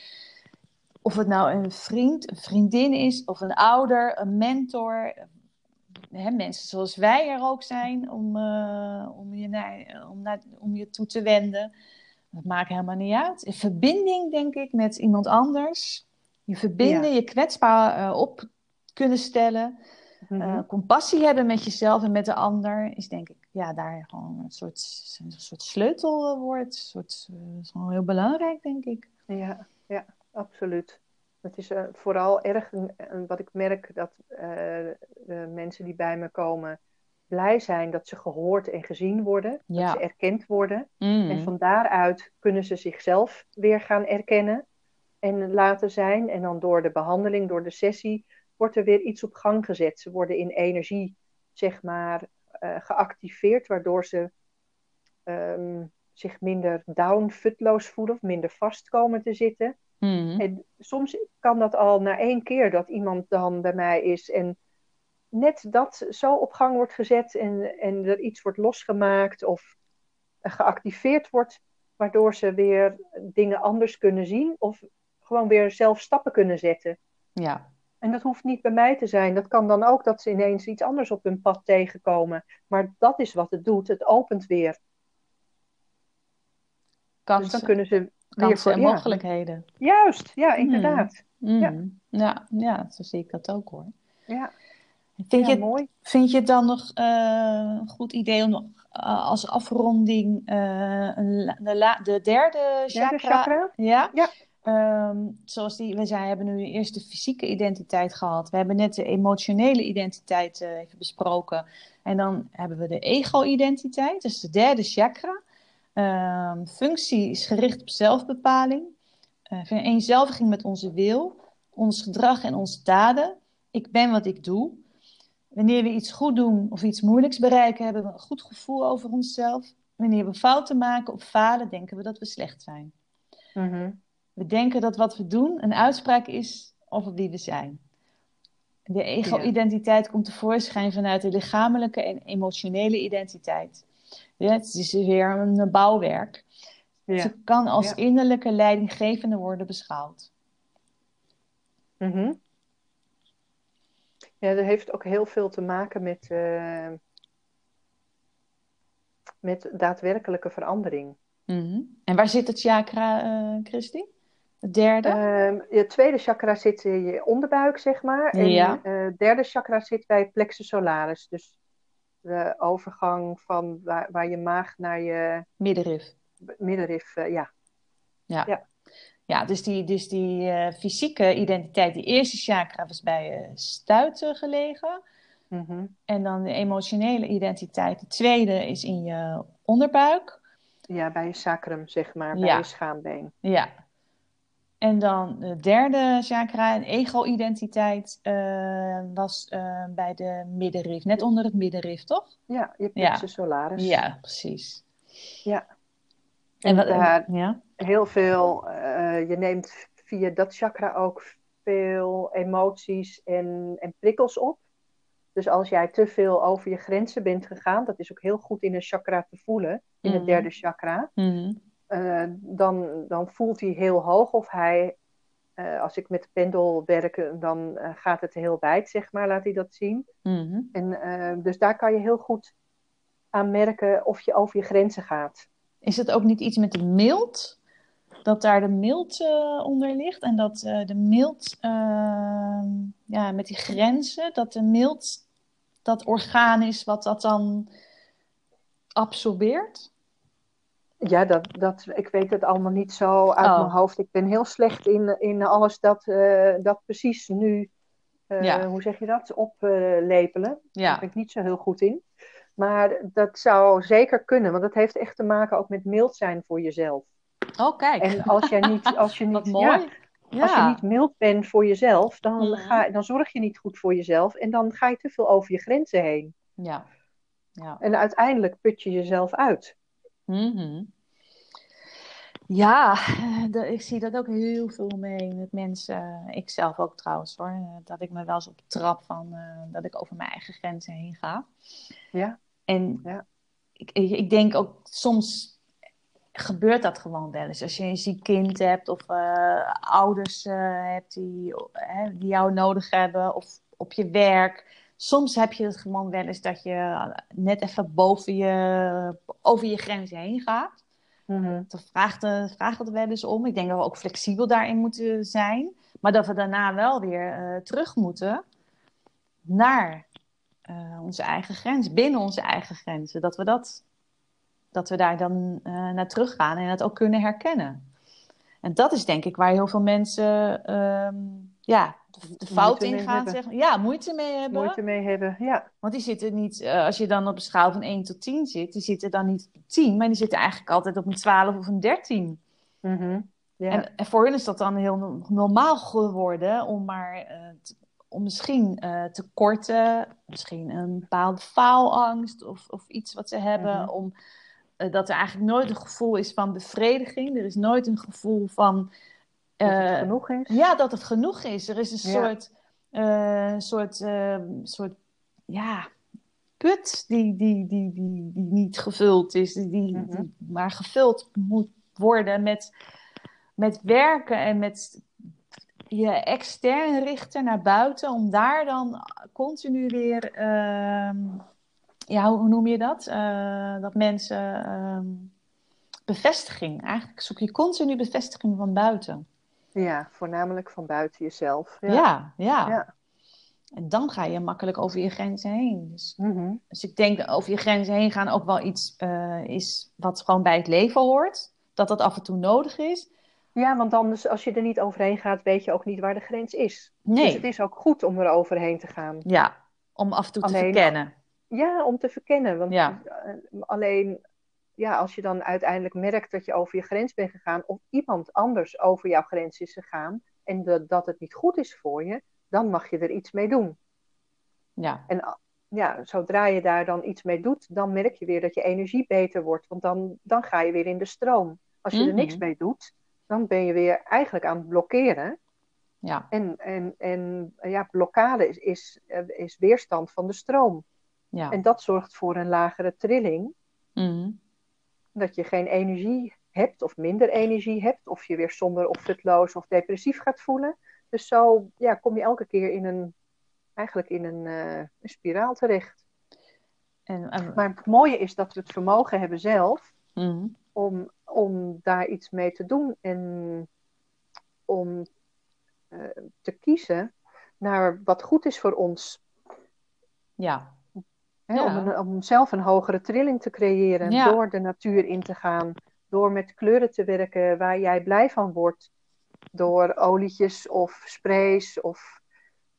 of het nou een vriend, een vriendin is, of een ouder, een mentor. Hè, mensen zoals wij er ook zijn om, om, je naar, om, naar, om je toe te wenden. Dat maakt helemaal niet uit. In verbinding, denk ik, met iemand anders. Je verbinden, je kwetsbaar uh, op kunnen stellen. Uh, compassie hebben met jezelf en met de ander is denk ik ja, daar gewoon een soort, een soort sleutelwoord. Een soort, uh, is gewoon heel belangrijk, denk ik. Ja, ja absoluut. Het is uh, vooral erg wat ik merk dat de mensen die bij me komen blij zijn dat ze gehoord en gezien worden, ja. dat ze erkend worden. Mm. En van daaruit kunnen ze zichzelf weer gaan erkennen en laten zijn. En dan door de behandeling, door de sessie, wordt er weer iets op gang gezet. Ze worden in energie, zeg maar, uh, geactiveerd, waardoor ze um, zich minder down, futloos voelen of minder vast komen te zitten. Mm. En soms kan dat al na één keer dat iemand dan bij mij is en net dat zo op gang wordt gezet en, en er iets wordt losgemaakt of geactiveerd wordt, waardoor ze weer dingen anders kunnen zien of gewoon weer zelf stappen kunnen zetten. Ja. En dat hoeft niet bij mij te zijn. Dat kan dan ook dat ze ineens iets anders op hun pad tegenkomen. Maar dat is wat het doet. Het opent weer. Kansen, dus dan kunnen ze weer voor, en mogelijkheden. Juist, ja, inderdaad. Mm. Ja. ja. Ja, zo zie ik dat ook hoor. Ja. Vind, ja, je, mooi. vind je het dan nog uh, een goed idee om nog, uh, als afronding uh, de, la, de derde chakra, derde chakra? Ja? ja. Um, zoals die, we zijn, hebben nu eerst de fysieke identiteit gehad. We hebben net de emotionele identiteit even besproken. En dan hebben we de ego-identiteit, dus de derde chakra. Um, functie is gericht op zelfbepaling. Uh, vereenzelviging met onze wil, ons gedrag en onze daden. Ik ben wat ik doe. Wanneer we iets goed doen of iets moeilijks bereiken, hebben we een goed gevoel over onszelf. Wanneer we fouten maken of falen, denken we dat we slecht zijn. Mm. We denken dat wat we doen een uitspraak is over wie we zijn. De ego-identiteit ja. komt tevoorschijn vanuit de lichamelijke en emotionele identiteit. Ja, het is weer een bouwwerk. Ja. Ze kan als ja. innerlijke leidinggevende worden beschouwd. Mm -hmm. Ja, dat heeft ook heel veel te maken met, uh, met daadwerkelijke verandering. Mm -hmm. En waar zit het chakra, uh, Christy? Het derde? Je tweede chakra zit in je onderbuik, zeg maar. En ja. het derde chakra zit bij plexus solaris. Dus de overgang van waar, waar je maag naar je... Middenrif. Middenrif, uh, ja. ja. Ja. Ja, dus die, dus die uh, fysieke identiteit, die eerste chakra was bij je stuiten gelegen. Mm -hmm. En dan de emotionele identiteit, de tweede is in je onderbuik. Ja, bij je sacrum, zeg maar, bij ja. je schaambeen. Ja, en dan de derde chakra, een ego-identiteit, uh, was uh, bij de middenrif, net onder het middenrif, toch? Ja, je plexus ja. solaris. Ja, precies. Ja. En, daar ja? heel veel, uh, je neemt via dat chakra ook veel emoties en, en prikkels op. Dus als jij te veel over je grenzen bent gegaan, dat is ook heel goed in een chakra te voelen, in mm het derde chakra. Mm. Uh, dan, dan voelt hij heel hoog of hij, uh, als ik met de pendel werk, dan uh, gaat het heel wijd, zeg maar, laat hij dat zien. Mm -hmm. En, dus daar kan je heel goed aan merken of je over je grenzen gaat. Is het ook niet iets met de mild? Dat daar de mild onder ligt en dat de mild, ehm, ja, met die grenzen, dat de mild dat orgaan is wat dat dan absorbeert? Ja, dat, dat, ik weet het allemaal niet zo uit Oh. mijn hoofd. Ik ben heel slecht in, in alles dat, eh, dat precies nu, eh, Ja. hoe zeg je dat, oplepelen. Ja. Daar ben ik niet zo heel goed in. Maar dat zou zeker kunnen, want dat heeft echt te maken ook met mild zijn voor jezelf. Oh, kijk. En als, jij niet, als, je niet, Ja. als je niet mild bent voor jezelf, dan, Mhm. ga, dan zorg je niet goed voor jezelf. En dan ga je te veel over je grenzen heen. Ja. Ja. En uiteindelijk put je jezelf uit. Mhm. Ja, de- ik zie dat ook heel veel mee met mensen. Ik zelf ook trouwens hoor. eh, Dat ik me wel eens op trap van eh, dat ik over mijn eigen grenzen heen ga. Ja. En Ja. ik, ik denk ook soms gebeurt dat gewoon wel eens. Als je een ziek kind hebt of uh, ouders uh, hebt die, die jou nodig hebben of op je werk. Soms heb je het gewoon wel eens dat je net even boven je, over je grens heen gaat. Mhm. Dan vraagt, vraagt het wel eens om. Ik denk dat we ook flexibel daarin moeten zijn. Maar dat we daarna wel weer terug moeten naar onze eigen grens, binnen onze eigen grenzen. Dat we dat dat we daar dan uh, naar teruggaan en het ook kunnen herkennen. En dat is denk ik waar heel veel mensen uh, ja, de, fout in gaan. Zeggen. Ja, moeite mee hebben. Moeite mee hebben, ja. Want die zitten niet, uh, als je dan op een schaal van 1 tot 10 zit, die zitten dan niet op 10, maar die zitten eigenlijk altijd op een 12 of een 13. Mm -hmm. ja. en, en, voor hen is dat dan heel normaal geworden om maar uh, te, om misschien uh, te korten, misschien een bepaalde faalangst of, of iets wat ze hebben, mm -hmm. om dat er eigenlijk nooit een gevoel is van bevrediging. Er is nooit een gevoel van. Dat het genoeg is. Ja, dat het genoeg is. Er is een soort, uh, soort, soort ja, put die, die, die, die, die niet gevuld is, die, die, Mhm. die maar gevuld moet worden met, met werken en met je extern richten naar buiten, om daar dan continu weer, ehm, ja, hoe noem je dat? Eh, dat mensen ehm, bevestiging, eigenlijk zoek je continu bevestiging van buiten. Ja, voornamelijk van buiten jezelf. Ja, Ja. ja. Ja. En dan ga je makkelijk over je grenzen heen. Dus, dus ik denk dat over je grenzen heen gaan ook wel iets eh, is wat gewoon bij het leven hoort. Dat dat af en toe nodig is. Ja, want anders, als je er niet overheen gaat, weet je ook niet waar de grens is. Nee. Dus het is ook goed om er overheen te gaan. Ja, om af en toe te verkennen. Ja, om te verkennen. Want Ja. eh, alleen, ja, als je dan uiteindelijk merkt dat je over je grens bent gegaan, of iemand anders over jouw grens is gegaan, en de- dat het niet goed is voor je, dan mag je er iets mee doen. Ja, En ja, zodra je daar dan iets mee doet, dan merk je weer dat je energie beter wordt. Want dan, dan ga je weer in de stroom. Als je er Mhm. niks mee doet, dan ben je weer eigenlijk aan het blokkeren. ja, En, en, en ja, blokkade is, is, eh, is weerstand van de stroom. ja. En dat zorgt voor een lagere trilling. Mhm. Dat je geen energie hebt of minder energie hebt. Of je weer somber of futloos of depressief gaat voelen. Dus zo ja, kom je elke keer in een, eigenlijk in een, eh, een spiraal terecht. En, en- Maar het mooie is dat we het vermogen hebben zelf mhm. om, om daar iets mee te doen en om eh, te kiezen naar wat goed is voor ons. ja, Hè, Ja. om, een- om zelf een hogere trilling te creëren Ja. door de natuur in te gaan, door met kleuren te werken waar jij blij van wordt, door olietjes of sprays of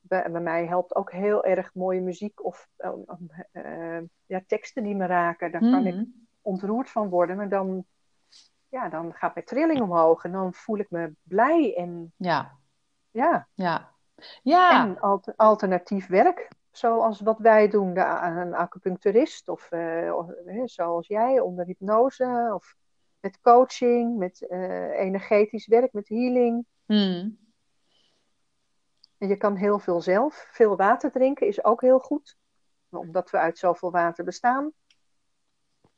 bij, bij mij helpt ook heel erg mooie muziek of eh, ja, teksten die me raken. Daar kan ik Mhm. ontroerd van worden, maar dan, ja, dan gaat mijn trilling omhoog en dan voel ik me blij en ja, ja, ja. Ja, en alter- alternatief werk. Zoals wat wij doen, de, een acupuncturist of, eh, of, zoals jij, onder hypnose of met coaching, met eh, energetisch werk, met healing. Mhm. En je kan heel veel zelf. Veel water drinken is ook heel goed, omdat we uit zoveel water bestaan.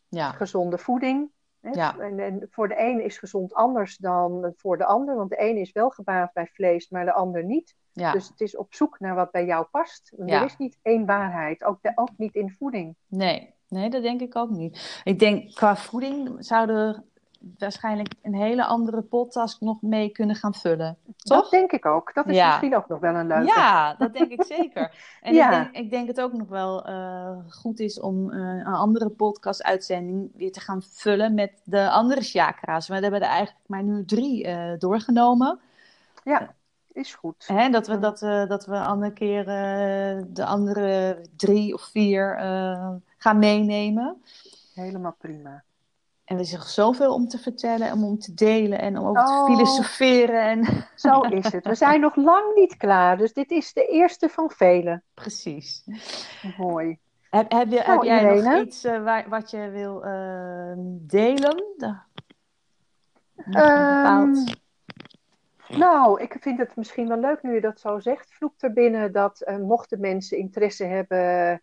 ja, Gezonde voeding. Hè? Ja. En, en voor de een is gezond anders dan voor de ander, want de een is wel gebaat bij vlees, maar de ander niet. ja. Dus het is op zoek naar wat bij jou past. Ja. Er is niet één waarheid, ook, de- ook niet in voeding. Nee, nee, dat denk ik ook niet. Ik denk qua voeding zouden we waarschijnlijk een hele andere podcast nog mee kunnen gaan vullen. Dat Toch? denk ik ook. Dat is Ja. misschien ook nog wel een leuke. Ja, dat denk ik zeker. En Ja. ik, denk, ik denk het ook nog wel eh, goed is om eh, een andere podcast-uitzending weer te gaan vullen met de andere chakra's. We hebben er eigenlijk maar nu drie eh, doorgenomen. Ja, is goed. Hè, dat, we, dat, we, dat we een andere keer de andere drie of vier gaan meenemen. Helemaal prima. En er is zoveel om te vertellen, om, om te delen en om over Oh. te filosoferen. En... Zo is het. We zijn nog lang niet klaar, dus dit is de eerste van vele. Precies. Mooi. Heb, heb, je, Nou, heb jij nog iets eh, waar, wat je wil eh, delen? Ehm, Nou, ik vind het misschien wel leuk nu je dat zo zegt. Vloekt er binnen dat eh, mochten mensen interesse hebben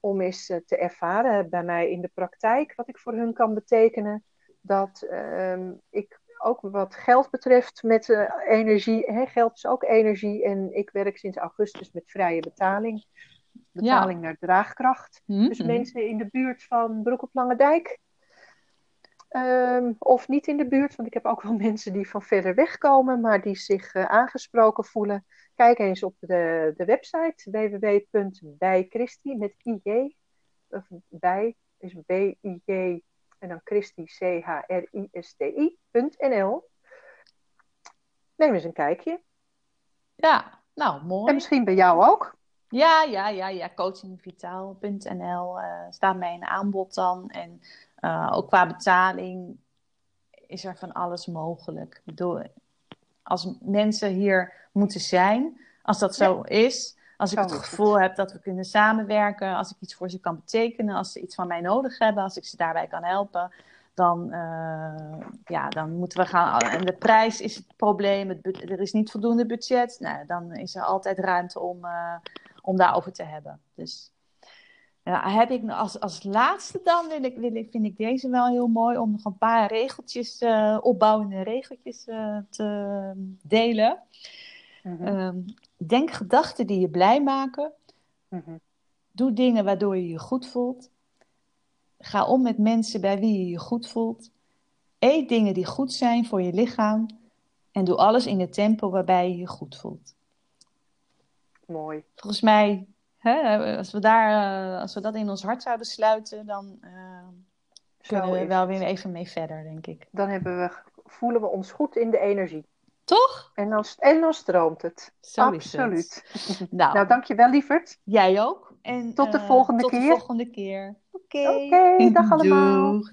om eens eh, te ervaren bij mij in de praktijk wat ik voor hun kan betekenen, dat ehm, ik ook wat geld betreft met uh, energie, hè, geld is ook energie en ik werk sinds augustus met vrije betaling. Betaling naar draagkracht. Dus mensen in de buurt van Broek op Lange Dijk, Ehm, of niet in de buurt, want ik heb ook wel mensen die van verder weg komen, maar die zich uh, aangesproken voelen. Kijk eens op de, de website www.bijchristi met IJ. Of bij is B-I-J en dan Christi C-H-R-I-S-T-I.nl. Neem eens een kijkje. Ja, nou mooi. En misschien bij jou ook. Ja, ja, ja, ja. Coachingvitaal.nl uh, staat mij in aanbod dan. En uh, ook qua betaling is er van alles mogelijk. Ik bedoel, als mensen hier moeten zijn, als dat zo ja. is, als ik Zo het gevoel heb dat we kunnen samenwerken, als ik iets voor ze kan betekenen, als ze iets van mij nodig hebben, als ik ze daarbij kan helpen, dan, uh, ja, dan moeten we gaan. En de prijs is het probleem, het bu- er is niet voldoende budget. Nou, dan is er altijd ruimte om, uh, om daarover te hebben. Dus heb ik als, als laatste dan, wil ik, wil ik, vind ik deze wel heel mooi om nog een paar regeltjes, uh, opbouwende regeltjes uh, te delen. Mhm. Um, denk gedachten die je blij maken. Mhm. Doe dingen waardoor je je goed voelt. Ga om met mensen bij wie je je goed voelt. Eet dingen die goed zijn voor je lichaam. En doe alles in het tempo waarbij je je goed voelt. Mooi. Volgens mij Hè, als, we daar, uh, als we dat in ons hart zouden sluiten, dan uh, kunnen we wel weer even mee verder, denk ik. Dan hebben we, voelen we ons goed in de energie. Toch? En dan, en dan stroomt het. Zo Absoluut. Het. nou, nou, dankjewel lieverd. Jij ook. En, tot de uh, volgende tot keer. Tot de volgende keer. Oké. Okay. Oké, dag allemaal. Doeg.